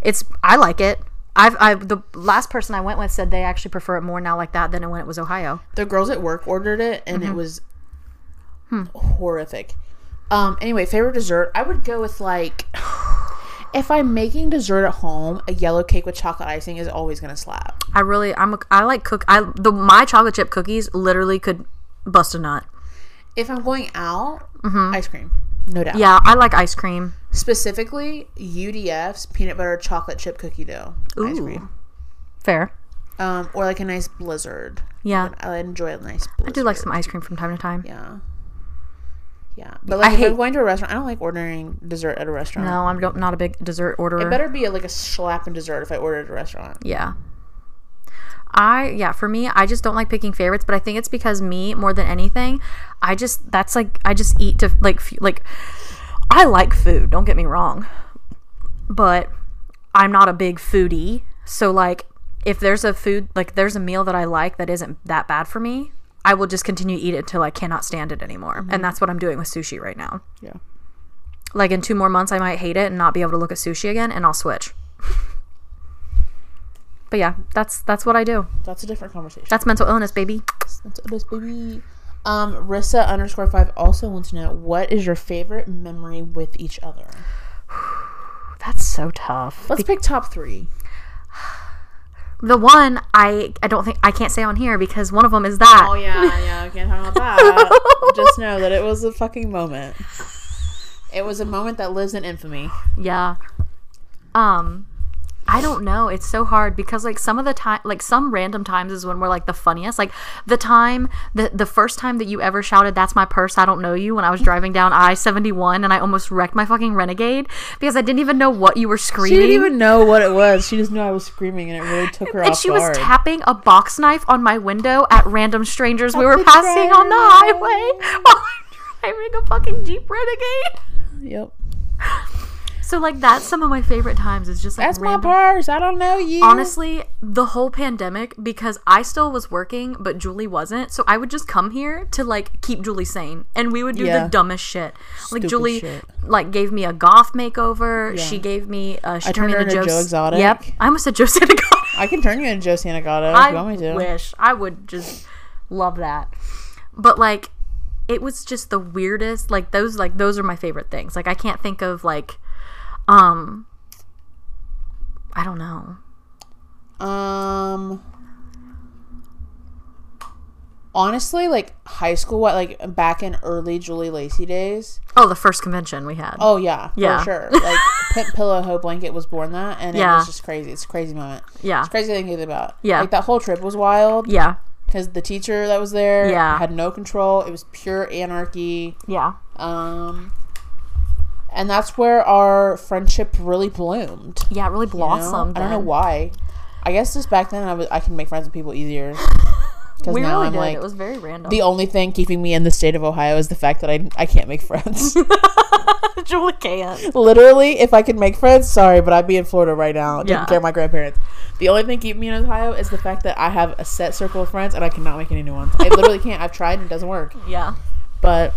Speaker 1: it's I like it. I've I the last person I went with said they actually prefer it more now like that than when it was Ohio.
Speaker 2: The girls at work ordered it and
Speaker 1: Mm-hmm.
Speaker 2: it was
Speaker 1: Hmm.
Speaker 2: horrific. Um anyway, favorite dessert, I would go with like if I'm making dessert at home, a yellow cake with chocolate icing is always going to slap.
Speaker 1: I really I'm a, I like cook I the my chocolate chip cookies literally could bust a nut.
Speaker 2: If I'm going out, ice cream. No doubt.
Speaker 1: Mm-hmm. Yeah, I like ice cream.
Speaker 2: Specifically, UDF's peanut butter chocolate chip cookie dough ice cream.
Speaker 1: Fair.
Speaker 2: Um, or like a nice blizzard.
Speaker 1: Yeah.
Speaker 2: I enjoy a nice blizzard.
Speaker 1: I do like some ice cream from time to time.
Speaker 2: Yeah. Yeah. But like
Speaker 1: I
Speaker 2: if
Speaker 1: hate-
Speaker 2: I'm going to a restaurant, I don't like ordering dessert at a restaurant.
Speaker 1: No, I'm don't- not a big dessert orderer.
Speaker 2: It better be a, like a schlapping dessert if I order at a restaurant.
Speaker 1: Yeah. I yeah, for me, I just don't like picking favorites, but I think it's because me more than anything, I just that's like I just eat to like f- like I like food, don't get me wrong. But I'm not a big foodie, so like if there's a food like there's a meal that I like that isn't that bad for me, I will just continue to eat it until I cannot stand it anymore. And that's what I'm doing with sushi right now.
Speaker 2: Yeah.
Speaker 1: Like in 2 more months I might hate it and not be able to look at sushi again and I'll switch. but yeah, that's that's what I do.
Speaker 2: That's a different conversation.
Speaker 1: That's mental illness, baby.
Speaker 2: That's this baby. Um, Rissa underscore five also wants to know what is your favorite memory with each other.
Speaker 1: That's so tough.
Speaker 2: Let's pick top three.
Speaker 1: The one I I don't think I can't say on here because one of them is that.
Speaker 2: Oh yeah, yeah, we can't talk about that. Just know that it was a fucking moment. It was a moment that lives in infamy.
Speaker 1: Yeah. Um I don't know. It's so hard because like some of the time like some random times is when we're like the funniest. Like the time the the first time that you ever shouted that's my purse, I don't know you when I was driving down I-71 and I almost wrecked my fucking Renegade because I didn't even know what you were screaming.
Speaker 2: She didn't even know what it was. She just knew I was screaming, and it really took her
Speaker 1: and she
Speaker 2: guard.
Speaker 1: was tapping a box knife on my window at random strangers we were passing on the highway while I'm driving a fucking Jeep Renegade.
Speaker 2: yep.
Speaker 1: So like that's some of my favorite times. Is just like
Speaker 2: That's
Speaker 1: random.
Speaker 2: my purse. I don't know you.
Speaker 1: Honestly, the whole pandemic because I still was working, but Julie wasn't. So I would just come here to like keep Julie sane, and we would do
Speaker 2: Yeah.
Speaker 1: the dumbest shit. like Julie,
Speaker 2: shit.
Speaker 1: like gave me a goth makeover.
Speaker 2: Yeah.
Speaker 1: She gave me. Uh, she
Speaker 2: I
Speaker 1: turned
Speaker 2: turned her
Speaker 1: into
Speaker 2: into Joe Exotic.
Speaker 1: Yep, I almost said Joe Santagato.
Speaker 2: I can turn you into Joe Santagato if
Speaker 1: I
Speaker 2: you want me to.
Speaker 1: wish I would just love that. But like, it was just the weirdest. Like those, like those are my favorite things. Like I can't think of like, um, I don't know.
Speaker 2: Um. Honestly, like high school, what like back in early Julie Lacey days.
Speaker 1: Oh, the first convention we had.
Speaker 2: Oh yeah,
Speaker 1: Yeah.
Speaker 2: for sure. Like Pimp Pillow Hoe Blanket was born that, and it was just crazy. It's a crazy moment.
Speaker 1: yeah,
Speaker 2: It's crazy thing to think about.
Speaker 1: Yeah.
Speaker 2: like that whole trip was wild
Speaker 1: yeah,
Speaker 2: because the teacher that was there,
Speaker 1: Yeah.
Speaker 2: had no control. It was pure anarchy.
Speaker 1: yeah.
Speaker 2: Um, and that's where our friendship really bloomed.
Speaker 1: Yeah, it really
Speaker 2: you know?
Speaker 1: blossomed.
Speaker 2: I don't know why. I guess just back then I was I can make friends with people easier. Because
Speaker 1: We
Speaker 2: now
Speaker 1: really
Speaker 2: I'm
Speaker 1: did.
Speaker 2: like
Speaker 1: it was very random.
Speaker 2: the only thing keeping me in the state of Ohio is the fact that I I can't make friends.
Speaker 1: Julie can't.
Speaker 2: Literally, if I could make friends, sorry, but I'd be in Florida right now taking
Speaker 1: Yeah.
Speaker 2: care of my grandparents. The only thing keeping me in Ohio is the fact that I have a set circle of friends and I cannot make any new ones. I literally can't. I've tried and it doesn't work.
Speaker 1: Yeah.
Speaker 2: But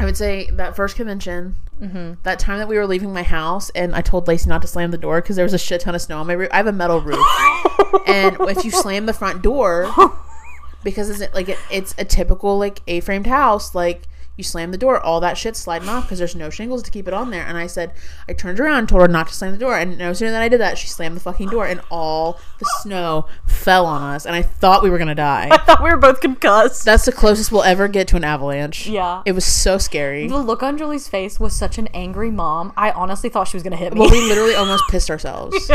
Speaker 2: I would say that first convention,
Speaker 1: Mm-hmm.
Speaker 2: that time that we were leaving my house, and I told Lacey not to slam the door because there was a shit ton of snow on my roof. I have a metal roof, and if you slam the front door, because it's like it, it's a typical like A-framed house, like you slam the door, all that shit's sliding off because there's no shingles to keep it on there. And I said, I turned around, told her not to slam the door, and no sooner than I did that, she slammed the fucking door, and all the snow fell on us, and I thought we were gonna die.
Speaker 1: I thought we were both concussed.
Speaker 2: That's the closest we'll ever get to an avalanche.
Speaker 1: yeah.
Speaker 2: It was so scary.
Speaker 1: the look on Julie's face was such an angry mom. I honestly thought she was gonna hit me.
Speaker 2: Well, we literally almost pissed ourselves.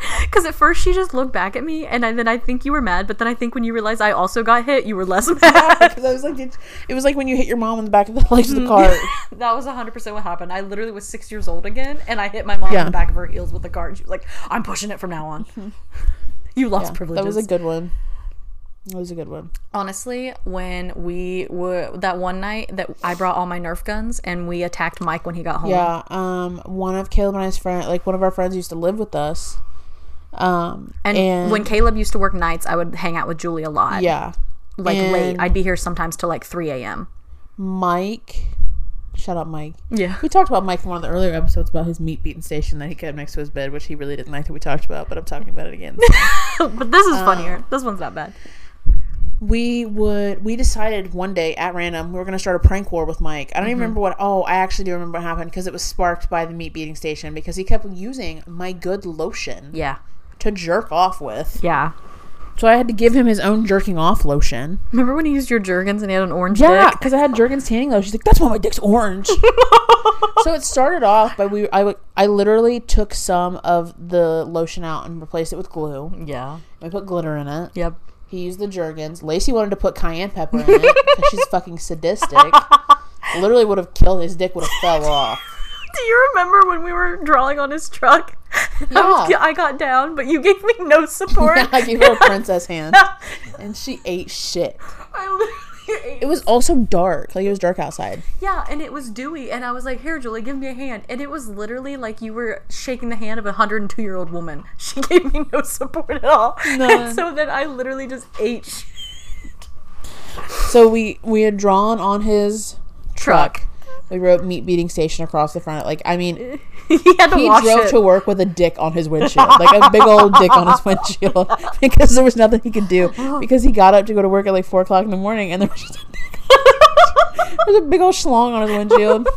Speaker 1: Because at first she just looked back at me, and I, then I think you were mad. But then I think when you realized I also got hit, you were less mad.
Speaker 2: Because I was like, it, it was like when you hit your mom in the back of the legs of the car.
Speaker 1: that was 100% what happened. I literally was six years old again, and I hit my mom
Speaker 2: Yeah.
Speaker 1: in the back of her heels with the cart. And she was like, I'm pushing it from now on. you lost
Speaker 2: Yeah,
Speaker 1: privileges.
Speaker 2: that was a good one. That was a good one.
Speaker 1: Honestly, when we were that one night that I brought all my Nerf guns and we attacked Mike when he got home.
Speaker 2: Yeah. Um. One of Caleb and I's friend, like one of our friends, used to live with us. Um.
Speaker 1: And,
Speaker 2: And,
Speaker 1: when Caleb used to work nights, I would hang out with Julie a lot.
Speaker 2: yeah,
Speaker 1: Like late. I'd be here sometimes till like 3 a.m.
Speaker 2: Mike. Shut up, Mike.
Speaker 1: Yeah.
Speaker 2: We talked about Mike in one of the earlier episodes about his meat beating station that he kept next to his bed, which he really didn't like that we talked about. But I'm talking about it again.
Speaker 1: but this is
Speaker 2: Uh,
Speaker 1: funnier. This one's not bad.
Speaker 2: we would we decided one day at random we were going to start a prank war with mike i don't
Speaker 1: Mm-hmm.
Speaker 2: even remember what oh i actually do remember what happened because it was sparked by the meat beating station because he kept using my good lotion
Speaker 1: Yeah.
Speaker 2: To jerk off with
Speaker 1: Yeah.
Speaker 2: so i had to give him his own jerking off lotion
Speaker 1: Remember when he used your Jergens and he had an orange
Speaker 2: yeah because i had jergens tanning lotion she's like that's why my dick's orange so it started off by we I I literally took some of the lotion out and replaced it with glue
Speaker 1: Yeah.
Speaker 2: we put glitter in it
Speaker 1: Yep.
Speaker 2: He used the Jergens. Lacey wanted to put cayenne pepper in it because she's fucking sadistic. Literally would have killed his dick would have fell off.
Speaker 1: Do you remember when we were drawing on his truck? I, was- I got down, but you gave me no support.
Speaker 2: I gave her a princess hand, and she ate shit.
Speaker 1: I literally ate
Speaker 2: It was also dark, like it was dark outside.
Speaker 1: Yeah, and it was dewy, and I was like, "Here, Julie, give me a hand." And it was literally like you were shaking the hand of a hundred and two year old woman. She gave me no support at all,
Speaker 2: None.
Speaker 1: and so then I literally just ate shit.
Speaker 2: So we we had drawn on his
Speaker 1: truck.
Speaker 2: truck. We wrote meat beating station across the front. Like I mean,
Speaker 1: he had to
Speaker 2: he drove
Speaker 1: it.
Speaker 2: to work with a dick on his windshield, like a big old dick on his windshield, because there was nothing he could do. Because he got up to go to work at like four o'clock in the morning, and there was just a There's a big old schlong on his windshield.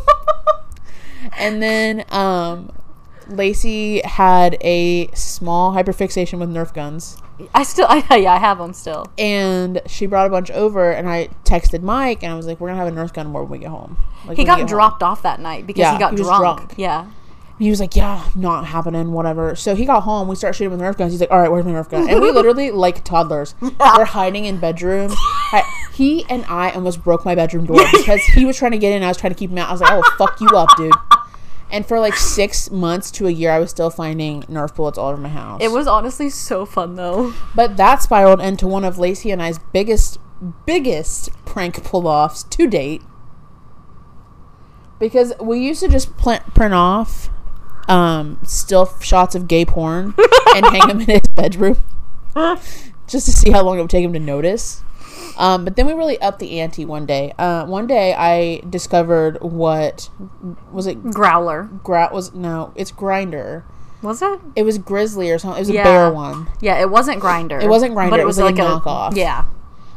Speaker 2: and then um, Lacey had a small hyperfixation with Nerf guns.
Speaker 1: I still, I, yeah, I have them still.
Speaker 2: And she brought a bunch over, and I texted Mike, and I was like, "We're gonna have a Nerf gun war when we get home." Like,
Speaker 1: He got
Speaker 2: get home.
Speaker 1: dropped off that night because
Speaker 2: Yeah,
Speaker 1: he got
Speaker 2: he
Speaker 1: drunk.
Speaker 2: drunk.
Speaker 1: Yeah,
Speaker 2: he was like, "Yeah, not happening, whatever." So he got home. We start shooting with Nerf guns. He's like, "All right, where's my Nerf gun?" And we literally, like toddlers, we're hiding in bedrooms. I, he and I almost broke my bedroom door because he was trying to get in. I was trying to keep him out. I was like, "I will fuck you up, dude." And for like six months to a year, I was still finding Nerf bullets all over my house.
Speaker 1: it was honestly so fun though.
Speaker 2: But that spiraled into one of Lacey and I's biggest, biggest prank pull offs to date. Because we used to just pl- print off um, still shots of gay porn and hang them in his bedroom just to see how long it would take him to notice. Um, but then we really upped the ante one day. Uh, one day I discovered what was it?
Speaker 1: Growler
Speaker 2: was no, it's Grindr.
Speaker 1: was it?
Speaker 2: It was Grizzly or something. It was a bear one.
Speaker 1: Yeah, it wasn't Grindr.
Speaker 2: It wasn't Grindr, it was like a knockoff.
Speaker 1: Yeah,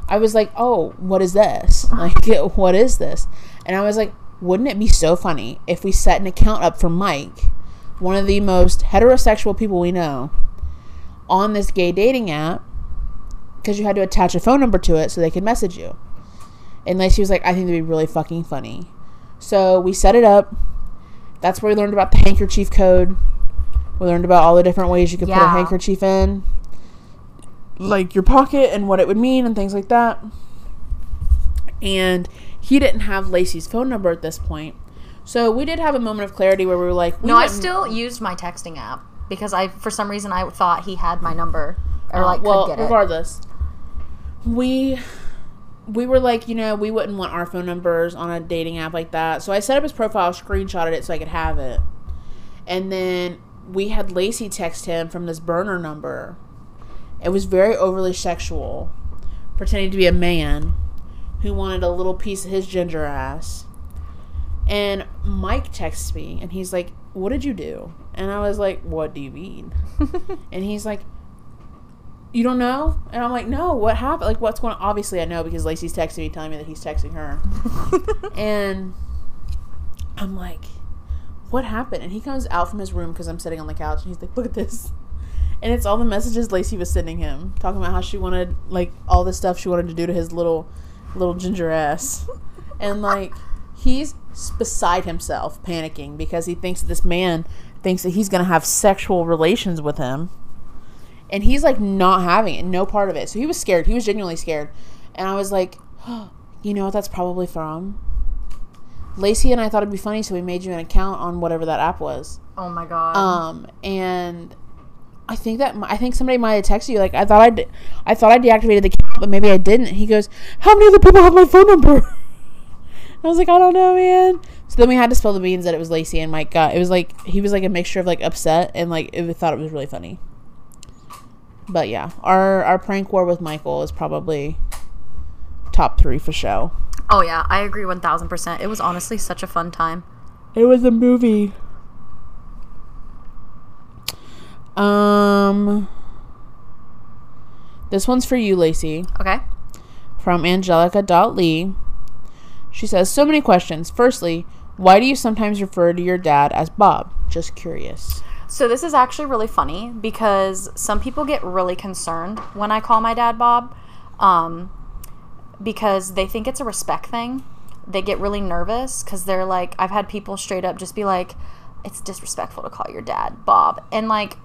Speaker 2: I was like, "Oh, what is this? Like, what is this?" And I was like, "Wouldn't it be so funny if we set an account up for Mike, one of the most heterosexual people we know, on this gay dating app, because you had to attach a phone number to it so they could message you." And Lacey was like, "I think that'd be really fucking funny." So we set it up. That's where we learned about the handkerchief code. We learned about all the different ways you could put a handkerchief in like your pocket and what it would mean and things like that. And he didn't have Lacey's phone number at this point. So we did have a moment of clarity where we were like, we
Speaker 1: no, I still used my texting app. because I for some reason I thought he had my number or like
Speaker 2: Uh, well,
Speaker 1: could get it.
Speaker 2: regardless, we we were like, you know, we wouldn't want our phone numbers on a dating app like that. So I set up his profile, screenshotted it so I could have it, and then we had Lacey text him from this burner number. It was very overly sexual, pretending to be a man who wanted a little piece of his ginger ass. And Mike texts me and he's like, What did you do? And I was like, What do you mean? and he's like, You don't know? And I'm like, No, what happened? Like, what's going on? Obviously, I know because Lacey's texting me telling me that he's texting her. and I'm like, What happened? And he comes out from his room because I'm sitting on the couch and he's like, Look at this. And it's all the messages Lacey was sending him, talking about how she wanted, like, all the stuff she wanted to do to his little, little ginger ass. And, like, he's beside himself, panicking because he thinks that this man thinks that he's going to have sexual relations with him. And he's, like, not having it, no part of it. So he was scared. He was genuinely scared. And I was like, oh, you know what that's probably from? Lacey and I thought it'd be funny, so we made you an account on whatever that app was.
Speaker 1: oh my god.
Speaker 2: Um, and I think that I think somebody might have texted you like I thought I I thought I deactivated the account, but maybe I didn't. He goes, "How many other people have my phone number?" I was like, "I don't know, man." So then we had to spill the beans that it was Lacey and Mike got. It was like he was like a mixture of like upset and like it, thought it was really funny. But yeah, our our prank war with Michael is probably top three for show.
Speaker 1: oh yeah, I agree one thousand percent. It was honestly such a fun time.
Speaker 2: It was a movie. Um, this one's for you, Lacey,
Speaker 1: Okay.
Speaker 2: from Angelica Lee, She says, So many questions. Firstly, why do you sometimes refer to your dad as Bob? Just curious.
Speaker 1: So this is actually really funny because some people get really concerned when I call my dad Bob, um, because they think it's a respect thing. They get really nervous because they're like, I've had people straight up just be like, "It's disrespectful to call your dad Bob," and like,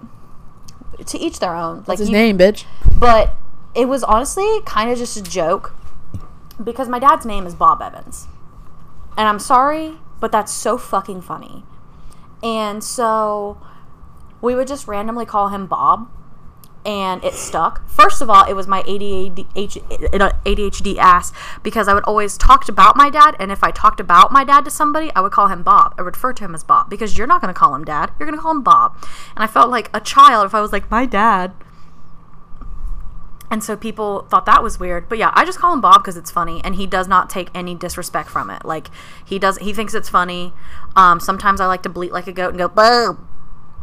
Speaker 1: to each their own. Like
Speaker 2: What's his
Speaker 1: you-
Speaker 2: name, bitch?
Speaker 1: but it was honestly kind of just a joke because my dad's name is Bob Evans. And I'm sorry, but that's so fucking funny. And so we would just randomly call him Bob and it stuck. First of all, it was my ADHD, ADHD ass because I would always talk about my dad, and if I talked about my dad to somebody, I would call him Bob. I would refer to him as Bob because you're not going to call him dad, you're going to call him Bob. And I felt like a child if I was like, my dad. And so people thought that was weird. But yeah, I just call him Bob because it's funny and he does not take any disrespect from it. Like he does he thinks it's funny. Um, sometimes I like to bleat like a goat and go Bob.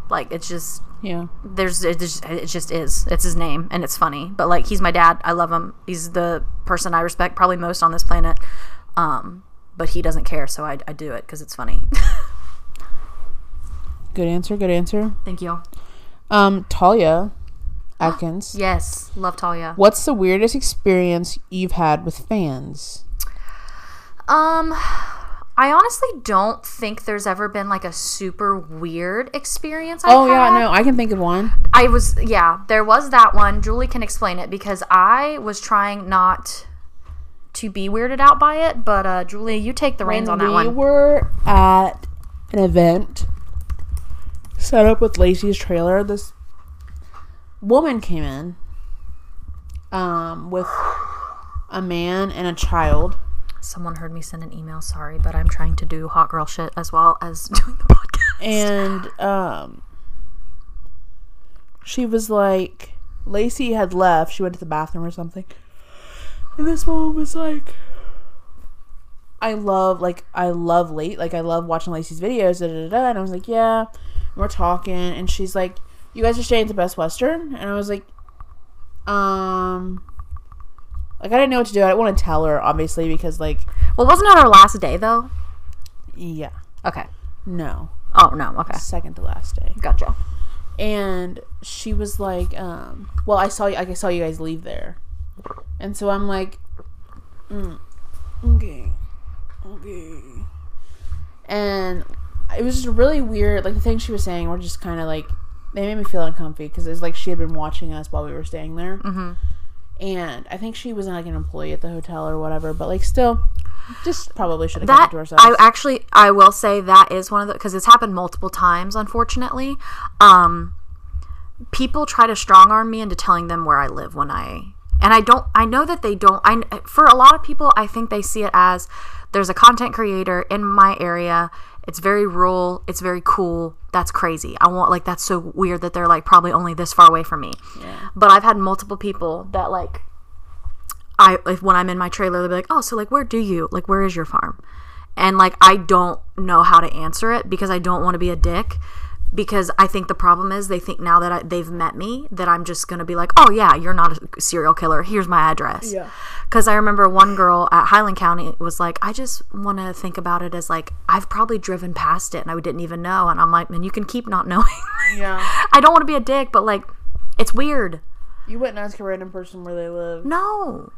Speaker 1: Like it's just
Speaker 2: Yeah.
Speaker 1: there's it just, it just is. It's his name and it's funny. But like he's my dad. I love him. He's the person I respect probably most on this planet. Um, but he doesn't care, so I, I do it because it's funny.
Speaker 2: Good answer. Good answer.
Speaker 1: Thank you.
Speaker 2: Um, Talia Atkins.
Speaker 1: Yes, love Talia.
Speaker 2: What's the weirdest experience you've had with fans?
Speaker 1: Um, I honestly don't think there's ever been like a super weird experience. I've
Speaker 2: Oh yeah, no, I can think of one.
Speaker 1: I was yeah, there was that one. Julie can explain it because I was trying not to be weirded out by it, but uh Julie, you take the reins on that
Speaker 2: we
Speaker 1: one.
Speaker 2: We were at an event set up with Lacey's trailer. This woman came in um, with a man and a child.
Speaker 1: Someone heard me send an email, sorry, but I'm trying to do hot girl shit as well as doing the podcast.
Speaker 2: And um, she was like, Lacey had left. She went to the bathroom or something. And this woman was like, I love, like, I love late. Like, I love watching Lacey's videos. Da, da, da. And I was like, yeah. We're talking. And she's like, you guys are staying at the Best Western? And I was like, um, like, I didn't know what to do. I didn't want to tell her, obviously, because, like,
Speaker 1: Well, wasn't that our last day though?
Speaker 2: yeah.
Speaker 1: Okay.
Speaker 2: No.
Speaker 1: Oh no, okay.
Speaker 2: Second to last day.
Speaker 1: Gotcha.
Speaker 2: and she was like um well i saw you like i saw you guys leave there and so i'm like mm, okay okay and it was just really weird like the things she was saying were just kind of like they made me feel uncomfy because it's like she had been watching us while we were staying there
Speaker 1: Mhm.
Speaker 2: And i think she was like an employee at the hotel or whatever but like still just probably should have kept it to ourselves
Speaker 1: I actually I will say that is one of the because it's happened multiple times unfortunately. Um, people try to strong arm me into telling them where I live when I and I don't I know that they don't I for a lot of people I think they see it as there's a content creator in my area it's very rural. It's very cool. That's crazy. I want like that's so weird that they're like probably only this far away from me.
Speaker 2: Yeah.
Speaker 1: but I've had multiple people that like I if when I'm in my trailer they'll be like oh so like where do you like where is your farm? And like I don't know how to answer it because I don't want to be a dick because I think the problem is they think now that I, they've met me that I'm just gonna be like oh yeah you're not a serial killer here's my address
Speaker 2: Yeah.
Speaker 1: because I remember one girl at Highland County was like I just want to think about it as like I've probably driven past it and I didn't even know and I'm like man you can keep not knowing
Speaker 2: Yeah.
Speaker 1: I don't want to be a dick but like it's weird
Speaker 2: You wouldn't ask a random person where they live.
Speaker 1: no.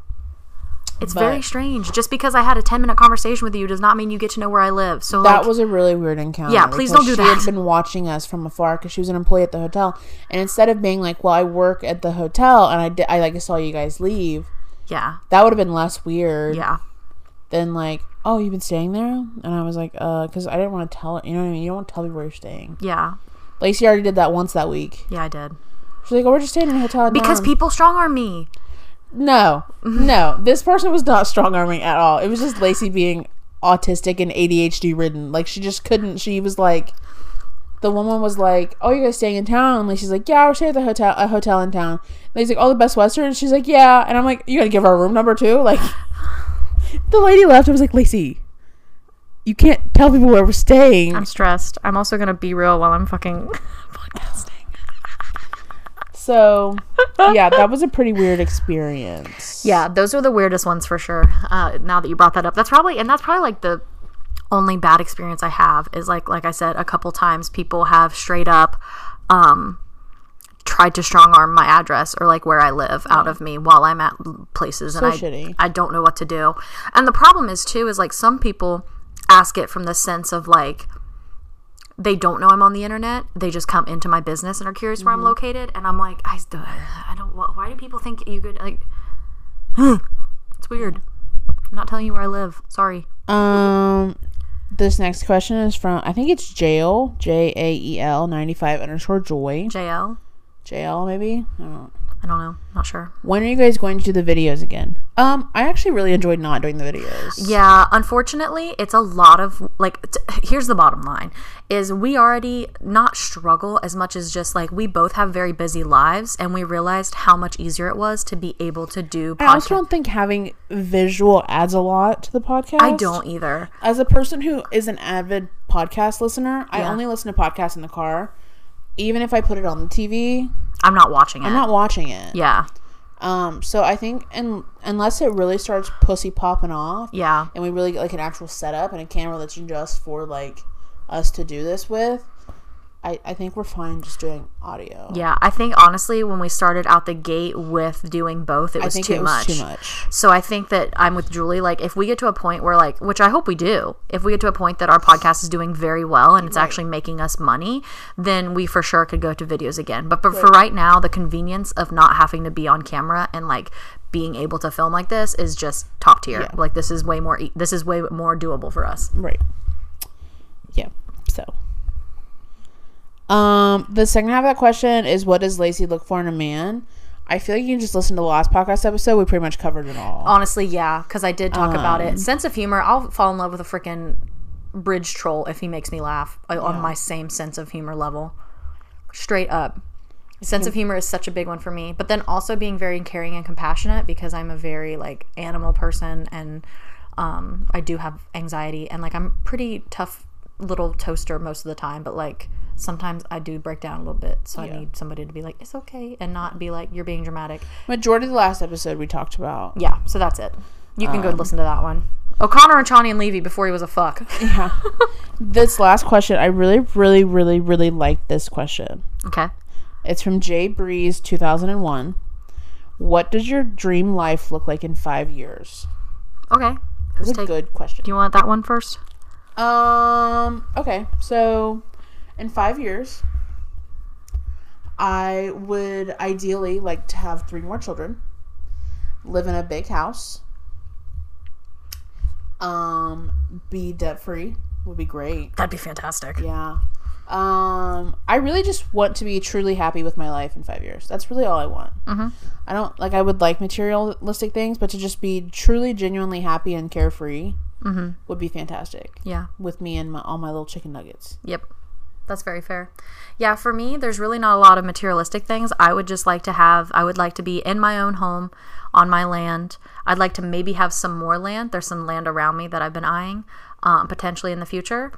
Speaker 1: It's
Speaker 2: But-
Speaker 1: very strange. Just because I had a 10 minute conversation with you does not mean you get to know where I live. So,
Speaker 2: That
Speaker 1: like,
Speaker 2: was a really weird encounter.
Speaker 1: Yeah, please don't do
Speaker 2: she
Speaker 1: that.
Speaker 2: She had been watching us from afar because she was an employee at the hotel, and instead of being like, "Well, I work at the hotel and I did, I like saw you guys leave,"
Speaker 1: yeah.
Speaker 2: that would have been less weird
Speaker 1: Yeah.
Speaker 2: than like, "Oh, you've been staying there," and I was like, "Uh," because I didn't want to tell her you know what I mean. You don't want to tell people where you're staying.
Speaker 1: Yeah.
Speaker 2: Lacey already did that once that week.
Speaker 1: Yeah, I did.
Speaker 2: She's like, "Oh, we're just staying in a hotel."
Speaker 1: Because
Speaker 2: Norm."
Speaker 1: people strong arm me.
Speaker 2: No, no. This person was not strong arming at all. It was just Lacey being autistic and ADHD ridden. Like she just couldn't. She was like, the woman was like, "Oh, you guys staying in town?" And Lacey's like, "Yeah, we're staying at the hotel, a hotel in town." And he's like, "Oh, the Best Western." And she's like, "Yeah." And I'm like, "You gotta give our room number too." Like, the lady left. I was like, "Lacey, you can't tell people where we're staying."
Speaker 1: I'm stressed. I'm also to be real while I'm fucking podcasting.
Speaker 2: So, yeah, that was a pretty weird experience.
Speaker 1: Yeah, those are the weirdest ones for sure. Uh, now that you brought that up, that's probably, and that's probably like the only bad experience I have is like, like I said, a couple times people have straight up, um, tried to strong arm my address or like where I live out of me while I'm at places and I,
Speaker 2: shitty.
Speaker 1: I don't know what to do. And the problem is too is like some people ask it from the sense of like they don't know I'm on the internet. They just come into my business and are curious where I'm located, and I'm like, I, I don't. wh- Why do people think you could like? it's weird. I'm not telling you where I live. Sorry.
Speaker 2: Um, this next question is from I think it's Jael J A E L ninety five underscore Joy
Speaker 1: JL.
Speaker 2: JL maybe. I don't know.
Speaker 1: I don't know. Not sure.
Speaker 2: When are you guys going to do the videos again? Um, I actually really enjoyed not doing the videos.
Speaker 1: Yeah, unfortunately, it's a lot of like t- here's the bottom line is we already not struggle as much as just like we both have very busy lives and we realized how much easier it was to be able to do
Speaker 2: I also don't think having visual adds a lot to the podcast.
Speaker 1: I don't either.
Speaker 2: As a person who is an avid podcast listener, I only listen to podcasts in the car. Even if I put it on the TV,
Speaker 1: I'm not watching it.
Speaker 2: I'm not watching it.
Speaker 1: yeah.
Speaker 2: Um, so I think, and unless it really starts pussy popping off,
Speaker 1: Yeah.
Speaker 2: and we really get like an actual setup and a camera that's just for like us to do this with, I, I think we're fine just doing audio.
Speaker 1: Yeah, I think honestly, when we started out the gate with doing both, it
Speaker 2: I
Speaker 1: was,
Speaker 2: think
Speaker 1: too,
Speaker 2: it was
Speaker 1: much.
Speaker 2: too much.
Speaker 1: So I think that I'm with Julie. Like, if we get to a point where, like, which I hope we do, if we get to a point that our podcast is doing very well and it's actually making us money, then we for sure could go to videos again. But, but for right now, the convenience of not having to be on camera and like being able to film like this is just top tier. Like, this is way more. E- this is way more doable for us.
Speaker 2: Right. Yeah. So. Um, the second half of that question is what does Lacey look for in a man? I feel like you can just listen to the last podcast episode. We pretty much covered it all.
Speaker 1: Honestly, yeah, because I did talk about
Speaker 2: Um,
Speaker 1: it. Sense of humor. I'll fall in love with a freaking bridge troll if he makes me laugh uh, on my same sense of humor level. Straight up. Sense of humor is such a big one for me. But then also being very caring and compassionate because I'm a very like animal person and um, I do have anxiety and like I'm pretty tough little toaster most of the time, but like sometimes I do break down a little bit. So I need somebody to be like, it's okay and not be like, you're being dramatic.
Speaker 2: Majority of the last episode we talked about.
Speaker 1: Yeah, so that's it. You can
Speaker 2: Um,
Speaker 1: go listen to that one. O'Connor and Chani and Levy before he was a fuck.
Speaker 2: Yeah. this last question, I really, really, really, really like this question.
Speaker 1: Okay.
Speaker 2: It's from Jay Breeze, 2001. What does your dream life look like in five years?
Speaker 1: Okay.
Speaker 2: That's a
Speaker 1: take-
Speaker 2: good question.
Speaker 1: Do you want that one first?
Speaker 2: Um. Okay. So, in five years, I would ideally like to have three more children, live in a big house, um, be debt free would be great.
Speaker 1: That'd be fantastic.
Speaker 2: Yeah. Um, I really just want to be truly happy with my life in five years. That's really all I want.
Speaker 1: Mm-hmm.
Speaker 2: I don't like. I would like materialistic things, but to just be truly, genuinely happy and carefree
Speaker 1: Mm-hmm.
Speaker 2: would be fantastic.
Speaker 1: Yeah.
Speaker 2: With me and my, all my little chicken nuggets.
Speaker 1: Yep. That's very fair. Yeah, for me, there's really not a lot of materialistic things. I would just like to have, I would like to be in my own home on my land. I'd like to maybe have some more land. There's some land around me that I've been eyeing um, potentially in the future.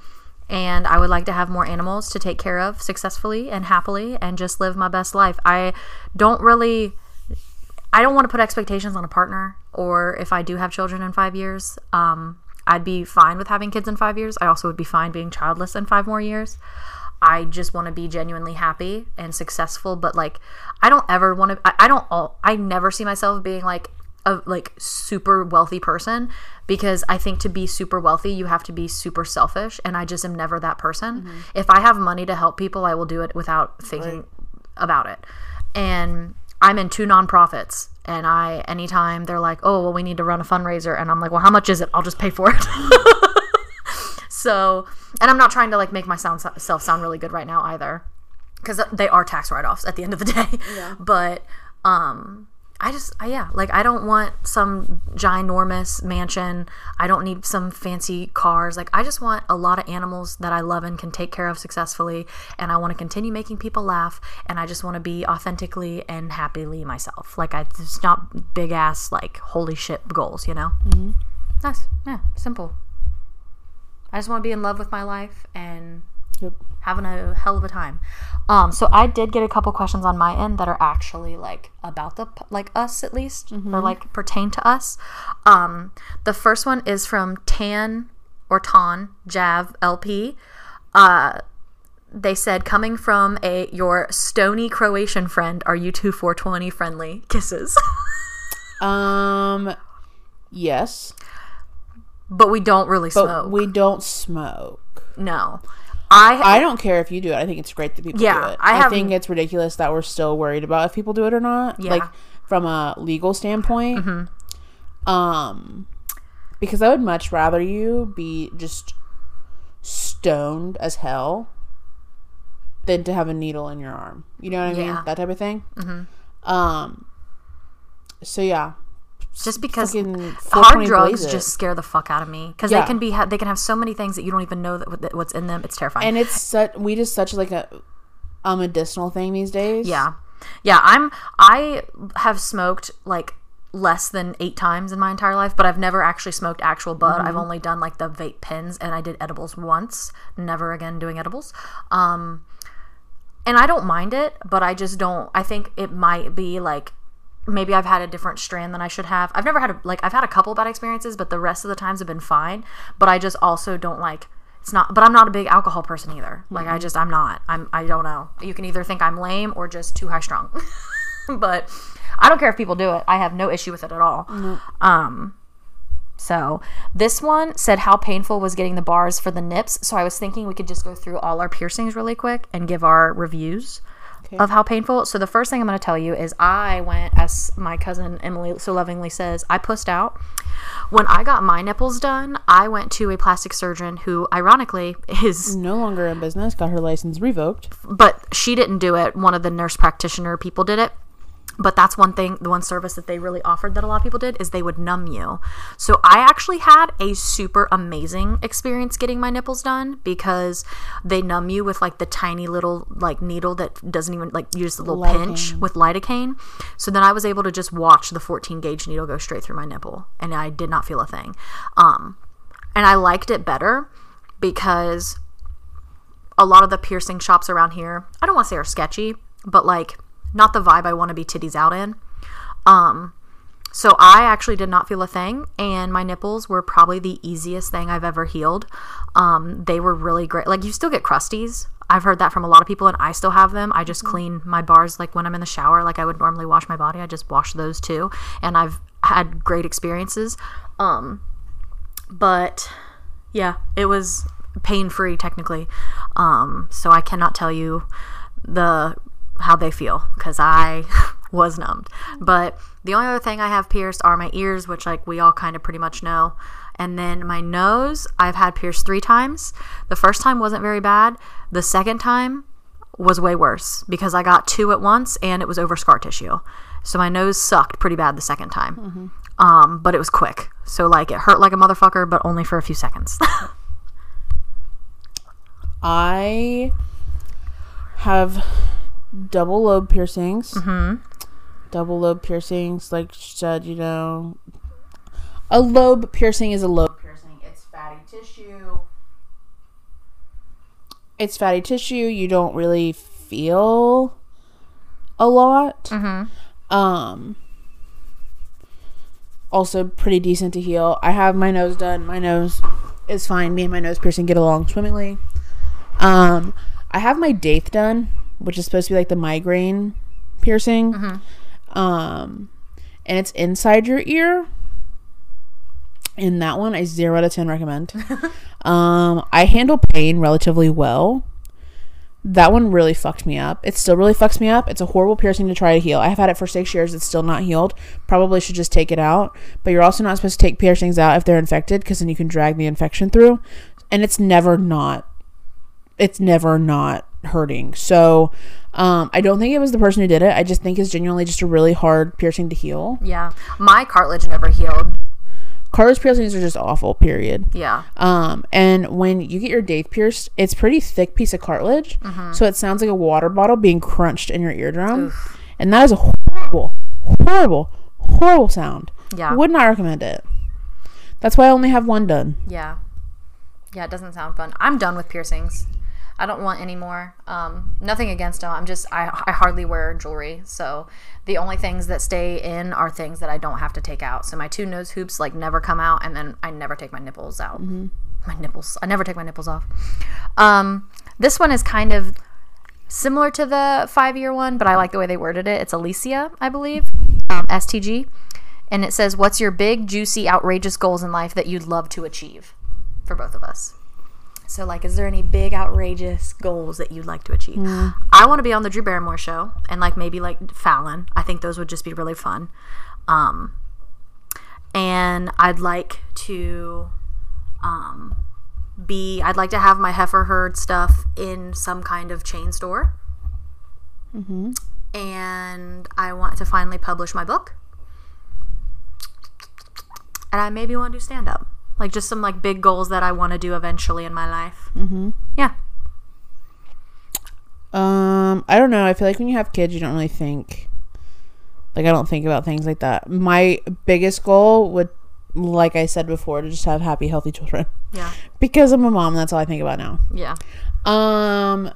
Speaker 1: And I would like to have more animals to take care of successfully and happily and just live my best life. I don't really. I don't want to put expectations on a partner or if I do have children in five years. Um, I'd be fine with having kids in five years. I also would be fine being childless in five more years. I just want to be genuinely happy and successful, but like I don't ever want to. I, I don't. All, I never see myself being like a like super wealthy person because I think to be super wealthy you have to be super selfish, and I just am never that person. Mm-hmm. If I have money to help people, I will do it without thinking about it. And I'm in two nonprofits, and I anytime they're like, "Oh, well, we need to run a fundraiser," and I'm like, "Well, how much is it? I'll just pay for it." so, and I'm not trying to like make myself self sound really good right now either, because they are tax write offs at the end of the day.
Speaker 2: Yeah.
Speaker 1: But um, I just, I, yeah, like I don't want some ginormous mansion. I don't need some fancy cars. Like I just want a lot of animals that I love and can take care of successfully. And I want to continue making people laugh. And I just want to be authentically and happily myself. Like I, it's not big ass like holy shit goals, you know. Mm-hmm. Nice, yeah, simple. I just want to be in love with my life and
Speaker 2: Yep.
Speaker 1: having a hell of a time. Um, so I did get a couple questions on my end that are actually like about the like us at least or like pertain to us. Um, the first one is from Tan or Tan Jav LP. Uh, they said coming from a your stony Croatian friend, are you two 420 friendly? Kisses.
Speaker 2: Um, yes,
Speaker 1: but we don't really
Speaker 2: but
Speaker 1: smoke.
Speaker 2: we don't smoke.
Speaker 1: no. I
Speaker 2: I don't care if you do it. I think it's great that people
Speaker 1: Yeah,
Speaker 2: do it.
Speaker 1: I
Speaker 2: I, think it's ridiculous that we're still worried about if people do it or not.
Speaker 1: Yeah.
Speaker 2: Like from a legal standpoint.
Speaker 1: Mm-hmm.
Speaker 2: Um, because I would much rather you be just stoned as hell than to have a needle in your arm. You know what I
Speaker 1: Yeah.
Speaker 2: mean? That type of thing. Mm-hmm. Um. So yeah,
Speaker 1: just because hard drugs just scare the fuck out of me because
Speaker 2: Yeah.
Speaker 1: they can be ha- they can have so many things that you don't even know that, that what's in them. It's terrifying.
Speaker 2: and it's such we just such like a a medicinal thing these days.
Speaker 1: yeah, yeah. I'm I have smoked like less than eight times in my entire life, but I've never actually smoked actual bud.
Speaker 2: Mm-hmm.
Speaker 1: I've only done like the vape pens, and I did edibles once. Never again doing edibles. Um, and I don't mind it, but I just don't. I think it might be like maybe I've had a different strand than I should have. I've never had a like I've had a couple bad experiences, but the rest of the times have been fine. But I just also don't like it's not but I'm not a big alcohol person either. Like I just I'm not. I'm I don't know. You can either think I'm lame or just too high strung. but I don't care if people do it. I have no issue with it at all. Um so this one said how painful was getting the bars for the nips. So I was thinking we could just go through all our piercings really quick and give our reviews of how painful. So the first thing I'm going to tell you is I went, as my cousin Emily so lovingly says, I pussed out. When I got my nipples done, I went to a plastic surgeon who, ironically, is
Speaker 2: No longer in business. Got her license revoked.
Speaker 1: but she didn't do it. One of the nurse practitioner people did it. But that's one thing, the one service that they really offered that a lot of people did is they would numb you. So I actually had a super amazing experience getting my nipples done because they numb you with like the tiny little like needle that doesn't even like use the little pinch with lidocaine. So then I was able to just watch the 14 gauge needle go straight through my nipple and I did not feel a thing. Um, and I liked it better because a lot of the piercing shops around here, I don't want to say are sketchy, but like not the vibe I want to be titties out in. Um, so I actually did not feel a thing, and my nipples were probably the easiest thing I've ever healed. Um, they were really great. Like you still get crusties. I've heard that from a lot of people, and I still have them. I just clean my bars like when I'm in the shower, like I would normally wash my body. I just wash those too, and I've had great experiences. Um, but yeah, it was pain free technically. Um, so I cannot tell you the how they feel because I was numbed. But the only other thing I have pierced are my ears, which like we all kind of pretty much know. And then my nose, I've had pierced three times. The first time wasn't very bad. The second time was way worse because I got two at once and it was over scar tissue. So my nose sucked pretty bad the second time. Um, but it was quick. So like it hurt like a motherfucker, but only for a few seconds.
Speaker 2: I have double lobe piercings.
Speaker 1: mm-hmm.
Speaker 2: Double lobe piercings, like she said, you know, a lobe piercing is a lobe piercing. It's fatty tissue. It's fatty tissue. You don't really feel a lot.
Speaker 1: Mm-hmm.
Speaker 2: Um. Also, pretty decent to heal. I have my nose done. My nose is fine. Me and my nose piercing get along swimmingly. Um, I have my daith done, which is supposed to be like the migraine piercing. Um, and it's inside your ear. And that one, I zero out of ten recommend. um, I handle pain relatively well. That one really fucked me up. It still really fucks me up. It's a horrible piercing to try to heal. I have had it for six years. It's still not healed. Probably should just take it out. But you're also not supposed to take piercings out if they're infected because then you can drag the infection through. And it's never not. It's never not hurting. So um, I don't think it was the person who did it. I just think it's genuinely just a really hard piercing to heal.
Speaker 1: Yeah. My cartilage never healed.
Speaker 2: Cartilage piercings are just awful. Period.
Speaker 1: Yeah.
Speaker 2: Um, and when you get your daith pierced, it's pretty thick piece of cartilage, so it sounds like a water bottle being crunched in your eardrum, and that is a horrible, horrible, horrible sound.
Speaker 1: Yeah.
Speaker 2: Would not recommend it. That's why I only have one done.
Speaker 1: Yeah. Yeah, it doesn't sound fun. I'm done with piercings. I don't want any more. Um, nothing against them. I'm just I, I hardly wear jewelry, so the only things that stay in are things that I don't have to take out. So my two nose hoops like never come out, and then I never take my nipples out. My nipples. I never take my nipples off. Um, this one is kind of similar to the five year one, but I like the way they worded it. It's Alicia, I believe, um, STG, and it says, "What's your big, juicy, outrageous goals in life that you'd love to achieve?" For both of us. So, like, is there any big, outrageous goals that you'd like to achieve? I want to be on the Drew Barrymore show, and like maybe like Fallon. I think those would just be really fun. Um, and I'd like to, um, be. I'd like to have my heifer herd stuff in some kind of chain store. Mm-hmm. And I want to finally publish my book. And I maybe want to do stand up. Like just some like big goals that I want to do eventually in my life. Mm-hmm. Yeah.
Speaker 2: Um, I don't know. I feel like when you have kids, you don't really think. Like I don't think about things like that. My biggest goal would, like I said before, to just have happy, healthy children.
Speaker 1: Yeah.
Speaker 2: Because I'm a mom, that's all I think about now.
Speaker 1: Yeah.
Speaker 2: Um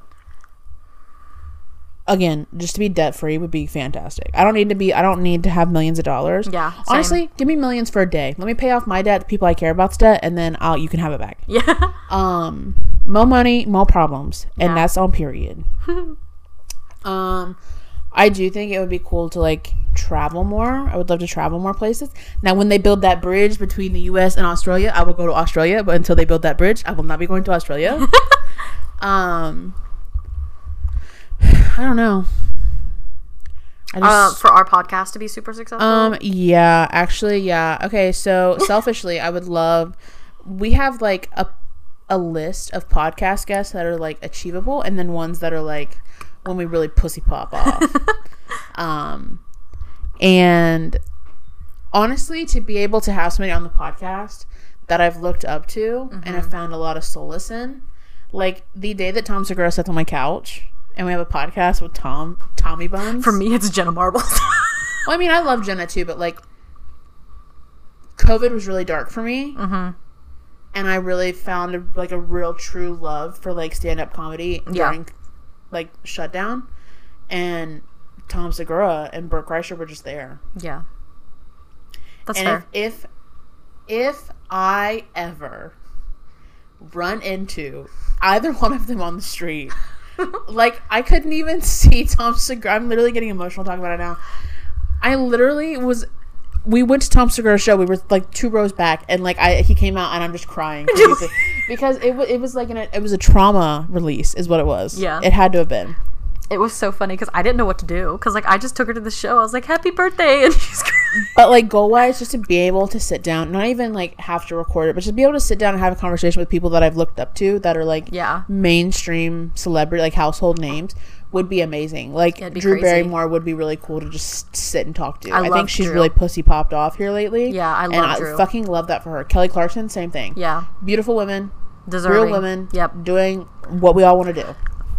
Speaker 2: again, just to be debt free would be fantastic. I don't need to be I don't need to have millions of dollars.
Speaker 1: Yeah, same.
Speaker 2: Honestly, give me millions for a day. Let me pay off my debt, the people I care about's debt, and then I'll you can have it back.
Speaker 1: Yeah.
Speaker 2: Um more money, more problems. And
Speaker 1: Yeah.
Speaker 2: that's on period. um I do think it would be cool to like travel more. I would love to travel more places. Now, when they build that bridge between the U.S. and Australia, I will go to Australia. But until they build that bridge, I will not be going to Australia. um, I don't know. I
Speaker 1: Uh, for our podcast to be super successful.
Speaker 2: um, yeah, actually, yeah. Okay, so selfishly, I would love. We have like a a list of podcast guests that are like achievable, and then ones that are like when we really pussy pop off. um, and honestly, to be able to have somebody on the podcast that I've looked up to and have found a lot of solace in, like the day that Tom Segura sat on my couch. And we have a podcast with Tom Tommy Buns.
Speaker 1: for me, it's Jenna Marbles.
Speaker 2: Well, I mean, I love Jenna too, but like, COVID was really dark for me,
Speaker 1: mm-hmm.
Speaker 2: and I really found a, like a real true love for like stand up comedy
Speaker 1: Yeah.
Speaker 2: during like shutdown, and Tom Segura and Bert Kreischer were just there.
Speaker 1: Yeah. That's
Speaker 2: And
Speaker 1: fair.
Speaker 2: if, if if I ever run into either one of them on the street, like I couldn't even see Tom Segura. I'm literally getting emotional talking about it now. I literally was. We went to Tom Segura's show. We were like two rows back, and like I, he came out, and I'm just crying because it was it was like an, it was a trauma release, is what it was.
Speaker 1: Yeah.
Speaker 2: it had to have been.
Speaker 1: It was so funny because I didn't know what to do because like I just took her to the show. I was like, "Happy birthday!" and she's crying.
Speaker 2: But like goal wise, just to be able to sit down, not even like have to record it, but just be able to sit down and have a conversation with people that I've looked up to that are like
Speaker 1: Yeah.
Speaker 2: mainstream celebrity, like household names, would be amazing. Like
Speaker 1: It'd be
Speaker 2: Drew
Speaker 1: crazy.
Speaker 2: Barrymore would be really cool to just sit and talk to.
Speaker 1: I
Speaker 2: I, think she's
Speaker 1: Drew.
Speaker 2: really pussy popped off here lately.
Speaker 1: Yeah, I
Speaker 2: and
Speaker 1: love
Speaker 2: I
Speaker 1: Drew.
Speaker 2: fucking love that for her. Kelly Clarkson, same thing.
Speaker 1: Yeah,
Speaker 2: Beautiful women,
Speaker 1: deserving.
Speaker 2: real women,
Speaker 1: Yep.
Speaker 2: doing what we all want to do.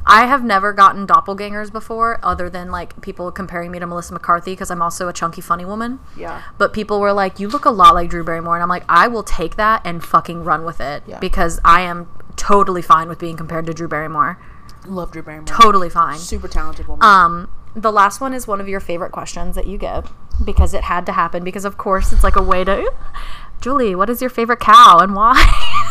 Speaker 1: I have never gotten doppelgangers before, other than like people comparing me to Melissa McCarthy because I'm also a chunky, funny woman.
Speaker 2: Yeah.
Speaker 1: But people were like, "You look a lot like Drew Barrymore," and I'm like, "I will take that and fucking run with it
Speaker 2: Yeah.
Speaker 1: because I am totally fine with being compared to Drew Barrymore.
Speaker 2: Love Drew Barrymore.
Speaker 1: Totally fine."
Speaker 2: Super talented woman.
Speaker 1: Um, the last one is one of your favorite questions that you get because it had to happen because of course it's like a way to Julie, what is your favorite cow and why?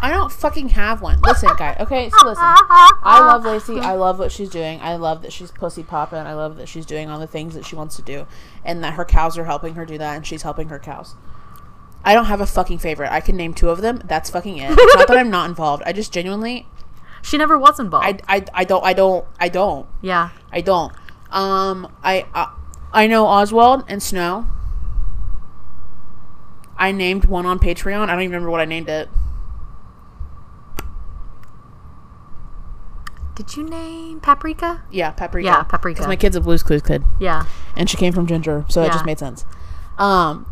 Speaker 2: I don't fucking have one. Listen, guy. Okay, so listen. I love Lacey. I love what she's doing. I love that she's pussy popping. I love that she's doing all the things that she wants to do, and that her cows are helping her do that, and she's helping her cows. I don't have a fucking favorite. I can name two of them. That's fucking it. It's not that I'm not involved. I just genuinely,
Speaker 1: she never was involved.
Speaker 2: I, I, I don't, I don't, I don't,
Speaker 1: yeah.
Speaker 2: I don't. Um, I, I, I know Oswald and Snow. I named one on Patreon. I don't even remember what I named it.
Speaker 1: Did you name Paprika?
Speaker 2: Yeah, Paprika.
Speaker 1: Yeah, Paprika.
Speaker 2: Because my kid's a Blue's Clues kid.
Speaker 1: Yeah.
Speaker 2: and she came from Ginger, so it just made sense. Um,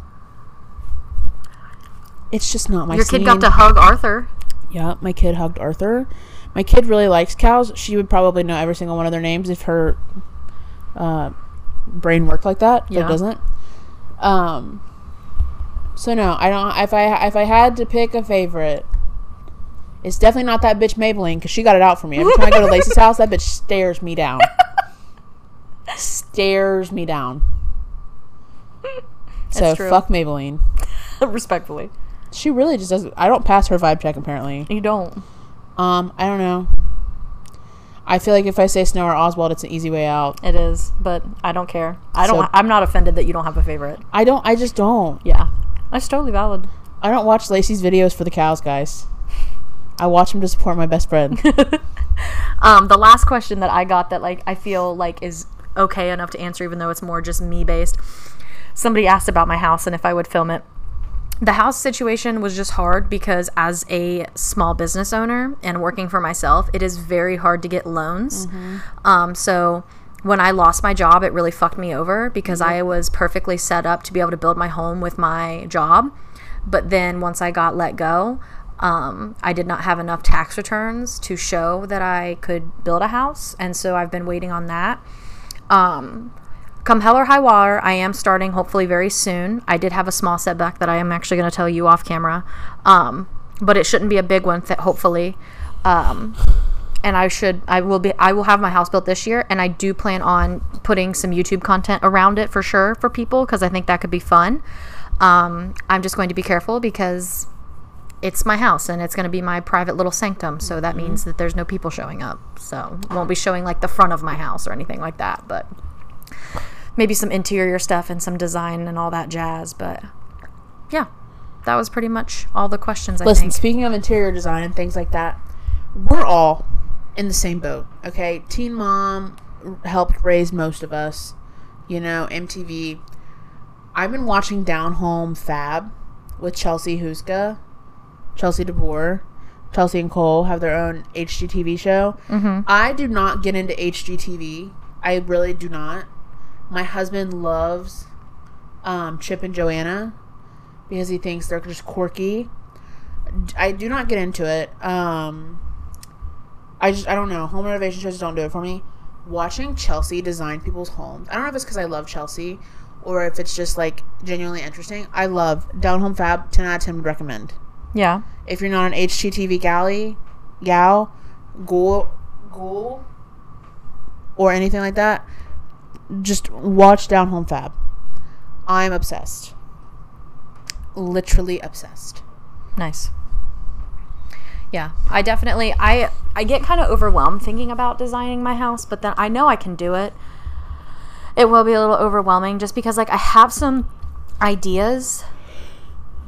Speaker 2: it's just not my.
Speaker 1: Your kid got to hug Arthur.
Speaker 2: Yeah, my kid hugged Arthur. My kid really likes cows. She would probably know every single one of their names if her uh, brain worked like that. But it doesn't. Um. So no, I don't. If I if I had to pick a favorite, it's definitely not that bitch Maybelline because she got it out for me. Every time I go to Lacey's house, that bitch stares me down. stares me down. So
Speaker 1: true.
Speaker 2: fuck Maybelline.
Speaker 1: Respectfully.
Speaker 2: She really just doesn't. I don't pass her vibe check apparently.
Speaker 1: You don't.
Speaker 2: Um, I don't know. I feel like if I say Snow or Oswald, it's an easy way out.
Speaker 1: It is, but I don't care. I don't
Speaker 2: So-
Speaker 1: I'm not offended that you don't have a favorite.
Speaker 2: I don't. I just don't.
Speaker 1: Yeah. That's totally valid.
Speaker 2: I don't watch Lacey's videos for the cows, guys. I watch them to support my best friend.
Speaker 1: Um, the last question that I got that like I feel like is okay enough to answer, even though it's more just me based. Somebody asked about my house and if I would film it. The house situation was just hard because as a small business owner and working for myself, it is very hard to get loans. Um, so when I lost my job, it really fucked me over because I was perfectly set up to be able to build my home with my job. But then once I got let go, um, I did not have enough tax returns to show that I could build a house. And so I've been waiting on that. Um, come hell or high water, I am starting hopefully very soon. I did have a small setback that I am actually going to tell you off camera. Um, but it shouldn't be a big one, hopefully. Um, and I should I will be I will have my house built this year and I do plan on putting some YouTube content around it for sure for people because I think that could be fun. Um, I'm just going to be careful because it's my house and it's going to be my private little sanctum. So that means that there's no people showing up. So won't be showing like the front of my house or anything like that, but maybe some interior stuff and some design and all that jazz. But yeah, that was pretty much all the questions I
Speaker 2: Listen,
Speaker 1: think.
Speaker 2: speaking of interior design and things like that, we're all in the same boat. Okay, Teen Mom helped raise most of us. You know, MTV. I've been watching Down Home Fab with Chelsea Houska, Chelsea DeBoer. Chelsea and Cole have their own HGTV show. Mm-hmm. I do not get into HGTV. I really do not. My husband loves um, Chip and Joanna because he thinks they're just quirky. I do not get into it. Um, I just I don't know. Home renovation shows don't do it for me. Watching Chelsea design people's homes. I don't know if it's because I love Chelsea or if it's just like genuinely interesting. I love Down Home Fab. Ten out of ten would recommend.
Speaker 1: Yeah.
Speaker 2: If you're not an HGTV galley, gal, ghoul, ghoul, or anything like that, just watch Down Home Fab. I'm obsessed. Literally obsessed.
Speaker 1: Nice. Yeah, I definitely I I get kind of overwhelmed thinking about designing my house, but then I know I can do it. It will be a little overwhelming just because like I have some ideas,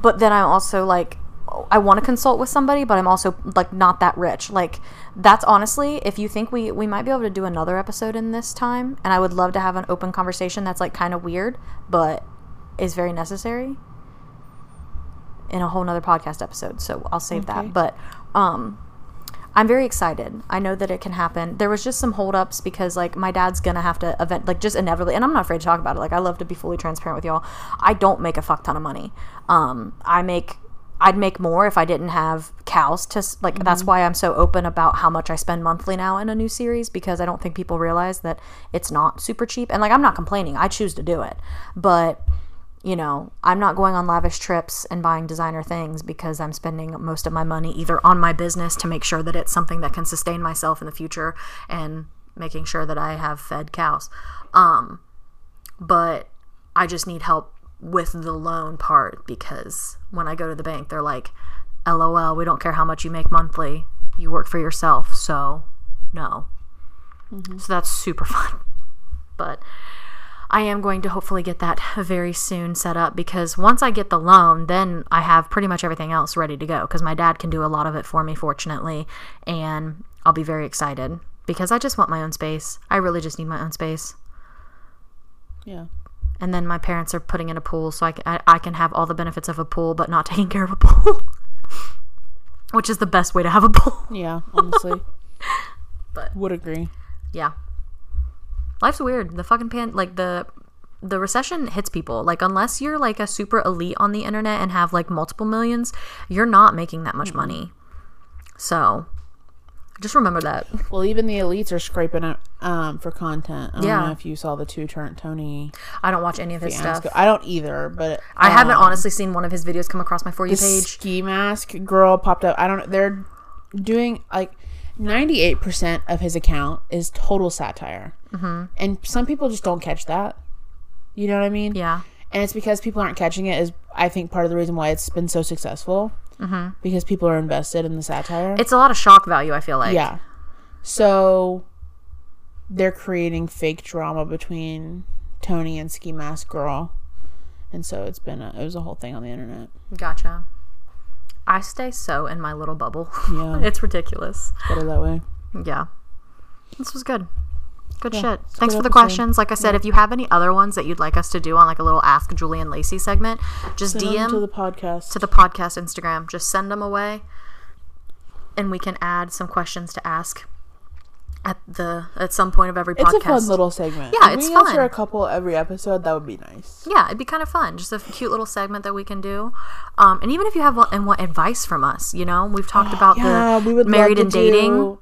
Speaker 1: but then I'm also like I want to consult with somebody, but I'm also like not that rich. Like that's honestly, if you think we we might be able to do another episode in this time, and I would love to have an open conversation that's like kind of weird, but is very necessary in a whole nother podcast episode. So I'll save
Speaker 2: Okay.
Speaker 1: that. But um I'm very excited. I know that it can happen. There was just some holdups because like my dad's gonna have to event like just inevitably and I'm not afraid to talk about it. Like I love to be fully transparent with y'all. I don't make a fuck ton of money. Um I make I'd make more if I didn't have cows to like that's why I'm so open about how much I spend monthly now in a new series because I don't think people realize that it's not super cheap and like I'm not complaining. I choose to do it. But you know, I'm not going on lavish trips and buying designer things because I'm spending most of my money either on my business to make sure that it's something that can sustain myself in the future and making sure that I have fed cows. Um, but I just need help with the loan part because when I go to the bank, they're like, LOL, we don't care how much you make monthly. You work for yourself, so no. Mm-hmm. So that's super fun. But I am going to hopefully get that very soon set up because once I get the loan, then I have pretty much everything else ready to go because my dad can do a lot of it for me, fortunately, and I'll be very excited because I just want my own space. I really just need my own space.
Speaker 2: Yeah.
Speaker 1: And then my parents are putting in a pool, so I can, I, I can have all the benefits of a pool, but not taking care of a pool, which is the best way to have a pool.
Speaker 2: Yeah, honestly.
Speaker 1: But-
Speaker 2: would agree.
Speaker 1: Yeah. Life's weird. The fucking pan like the the recession hits people. Like unless you're like a super elite on the internet and have like multiple millions, you're not making that much money. So just remember that.
Speaker 2: Well, even the elites are scraping it um, for content. I don't
Speaker 1: Yeah.
Speaker 2: know if you saw the 2Turnt Tony
Speaker 1: I don't watch any of his stuff.
Speaker 2: I don't either, but
Speaker 1: I haven't
Speaker 2: um,
Speaker 1: honestly seen one of his videos come across my for you
Speaker 2: the
Speaker 1: page.
Speaker 2: ski mask girl popped up. I don't know. They're doing like 98% of his account is total satire. Mm-hmm. And some people just don't catch that. You know what I mean?
Speaker 1: Yeah.
Speaker 2: And it's because people aren't catching it is I think part of the reason why it's been so successful. Mm-hmm. Because people are invested in the satire.
Speaker 1: It's a lot of shock value, I feel like.
Speaker 2: yeah. So they're creating fake drama between Tony and Ski Mask Girl. And so it's been a, it was a whole thing on the internet.
Speaker 1: Gotcha. I stay so in my little bubble.
Speaker 2: Yeah.
Speaker 1: it's ridiculous.
Speaker 2: Put it that way.
Speaker 1: Yeah. This was good. Good
Speaker 2: Yeah,
Speaker 1: shit. Thanks for the questions. Like I said, if you have any other ones that you'd like us to do on like a little Ask Julie and Lacey segment, just
Speaker 2: Send
Speaker 1: DM
Speaker 2: to the podcast.
Speaker 1: to the podcast Instagram. Just send them away, and we can add some questions to ask at the at some point of every
Speaker 2: It's
Speaker 1: podcast.
Speaker 2: a fun little segment.
Speaker 1: Yeah,
Speaker 2: If
Speaker 1: it's
Speaker 2: we answer a couple every episode. That would be nice.
Speaker 1: yeah, it'd be kind of fun. Just a cute little segment that we can do. Um, and even if you have what, and what advice from us, you know, we've talked about
Speaker 2: Yeah,
Speaker 1: the married and
Speaker 2: to
Speaker 1: dating.
Speaker 2: do-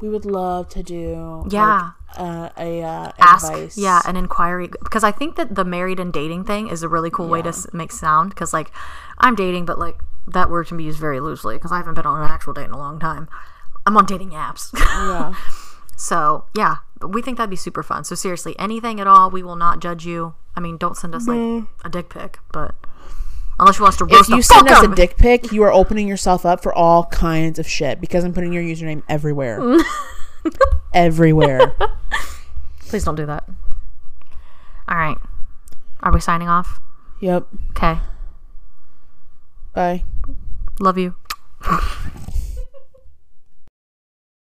Speaker 2: we would love to do.
Speaker 1: Yeah.
Speaker 2: like, uh, a uh,
Speaker 1: ask
Speaker 2: advice.
Speaker 1: yeah an inquiry because i think that the married and dating thing is a really cool way to s- make sound because like i'm dating but like that word can be used very loosely because i haven't been on an actual date in a long time. I'm on dating apps.
Speaker 2: Yeah.
Speaker 1: so yeah but we think that'd be super fun. So seriously anything at all we will not judge you. I mean don't send us like a dick pic but unless you want to roast
Speaker 2: If you
Speaker 1: the
Speaker 2: send
Speaker 1: fuck
Speaker 2: us
Speaker 1: out
Speaker 2: a dick pic, you are opening yourself up for all kinds of shit because I'm putting your username everywhere. everywhere.
Speaker 1: please don't do that all right are we signing off
Speaker 2: Yep.
Speaker 1: okay
Speaker 2: Bye.
Speaker 1: love you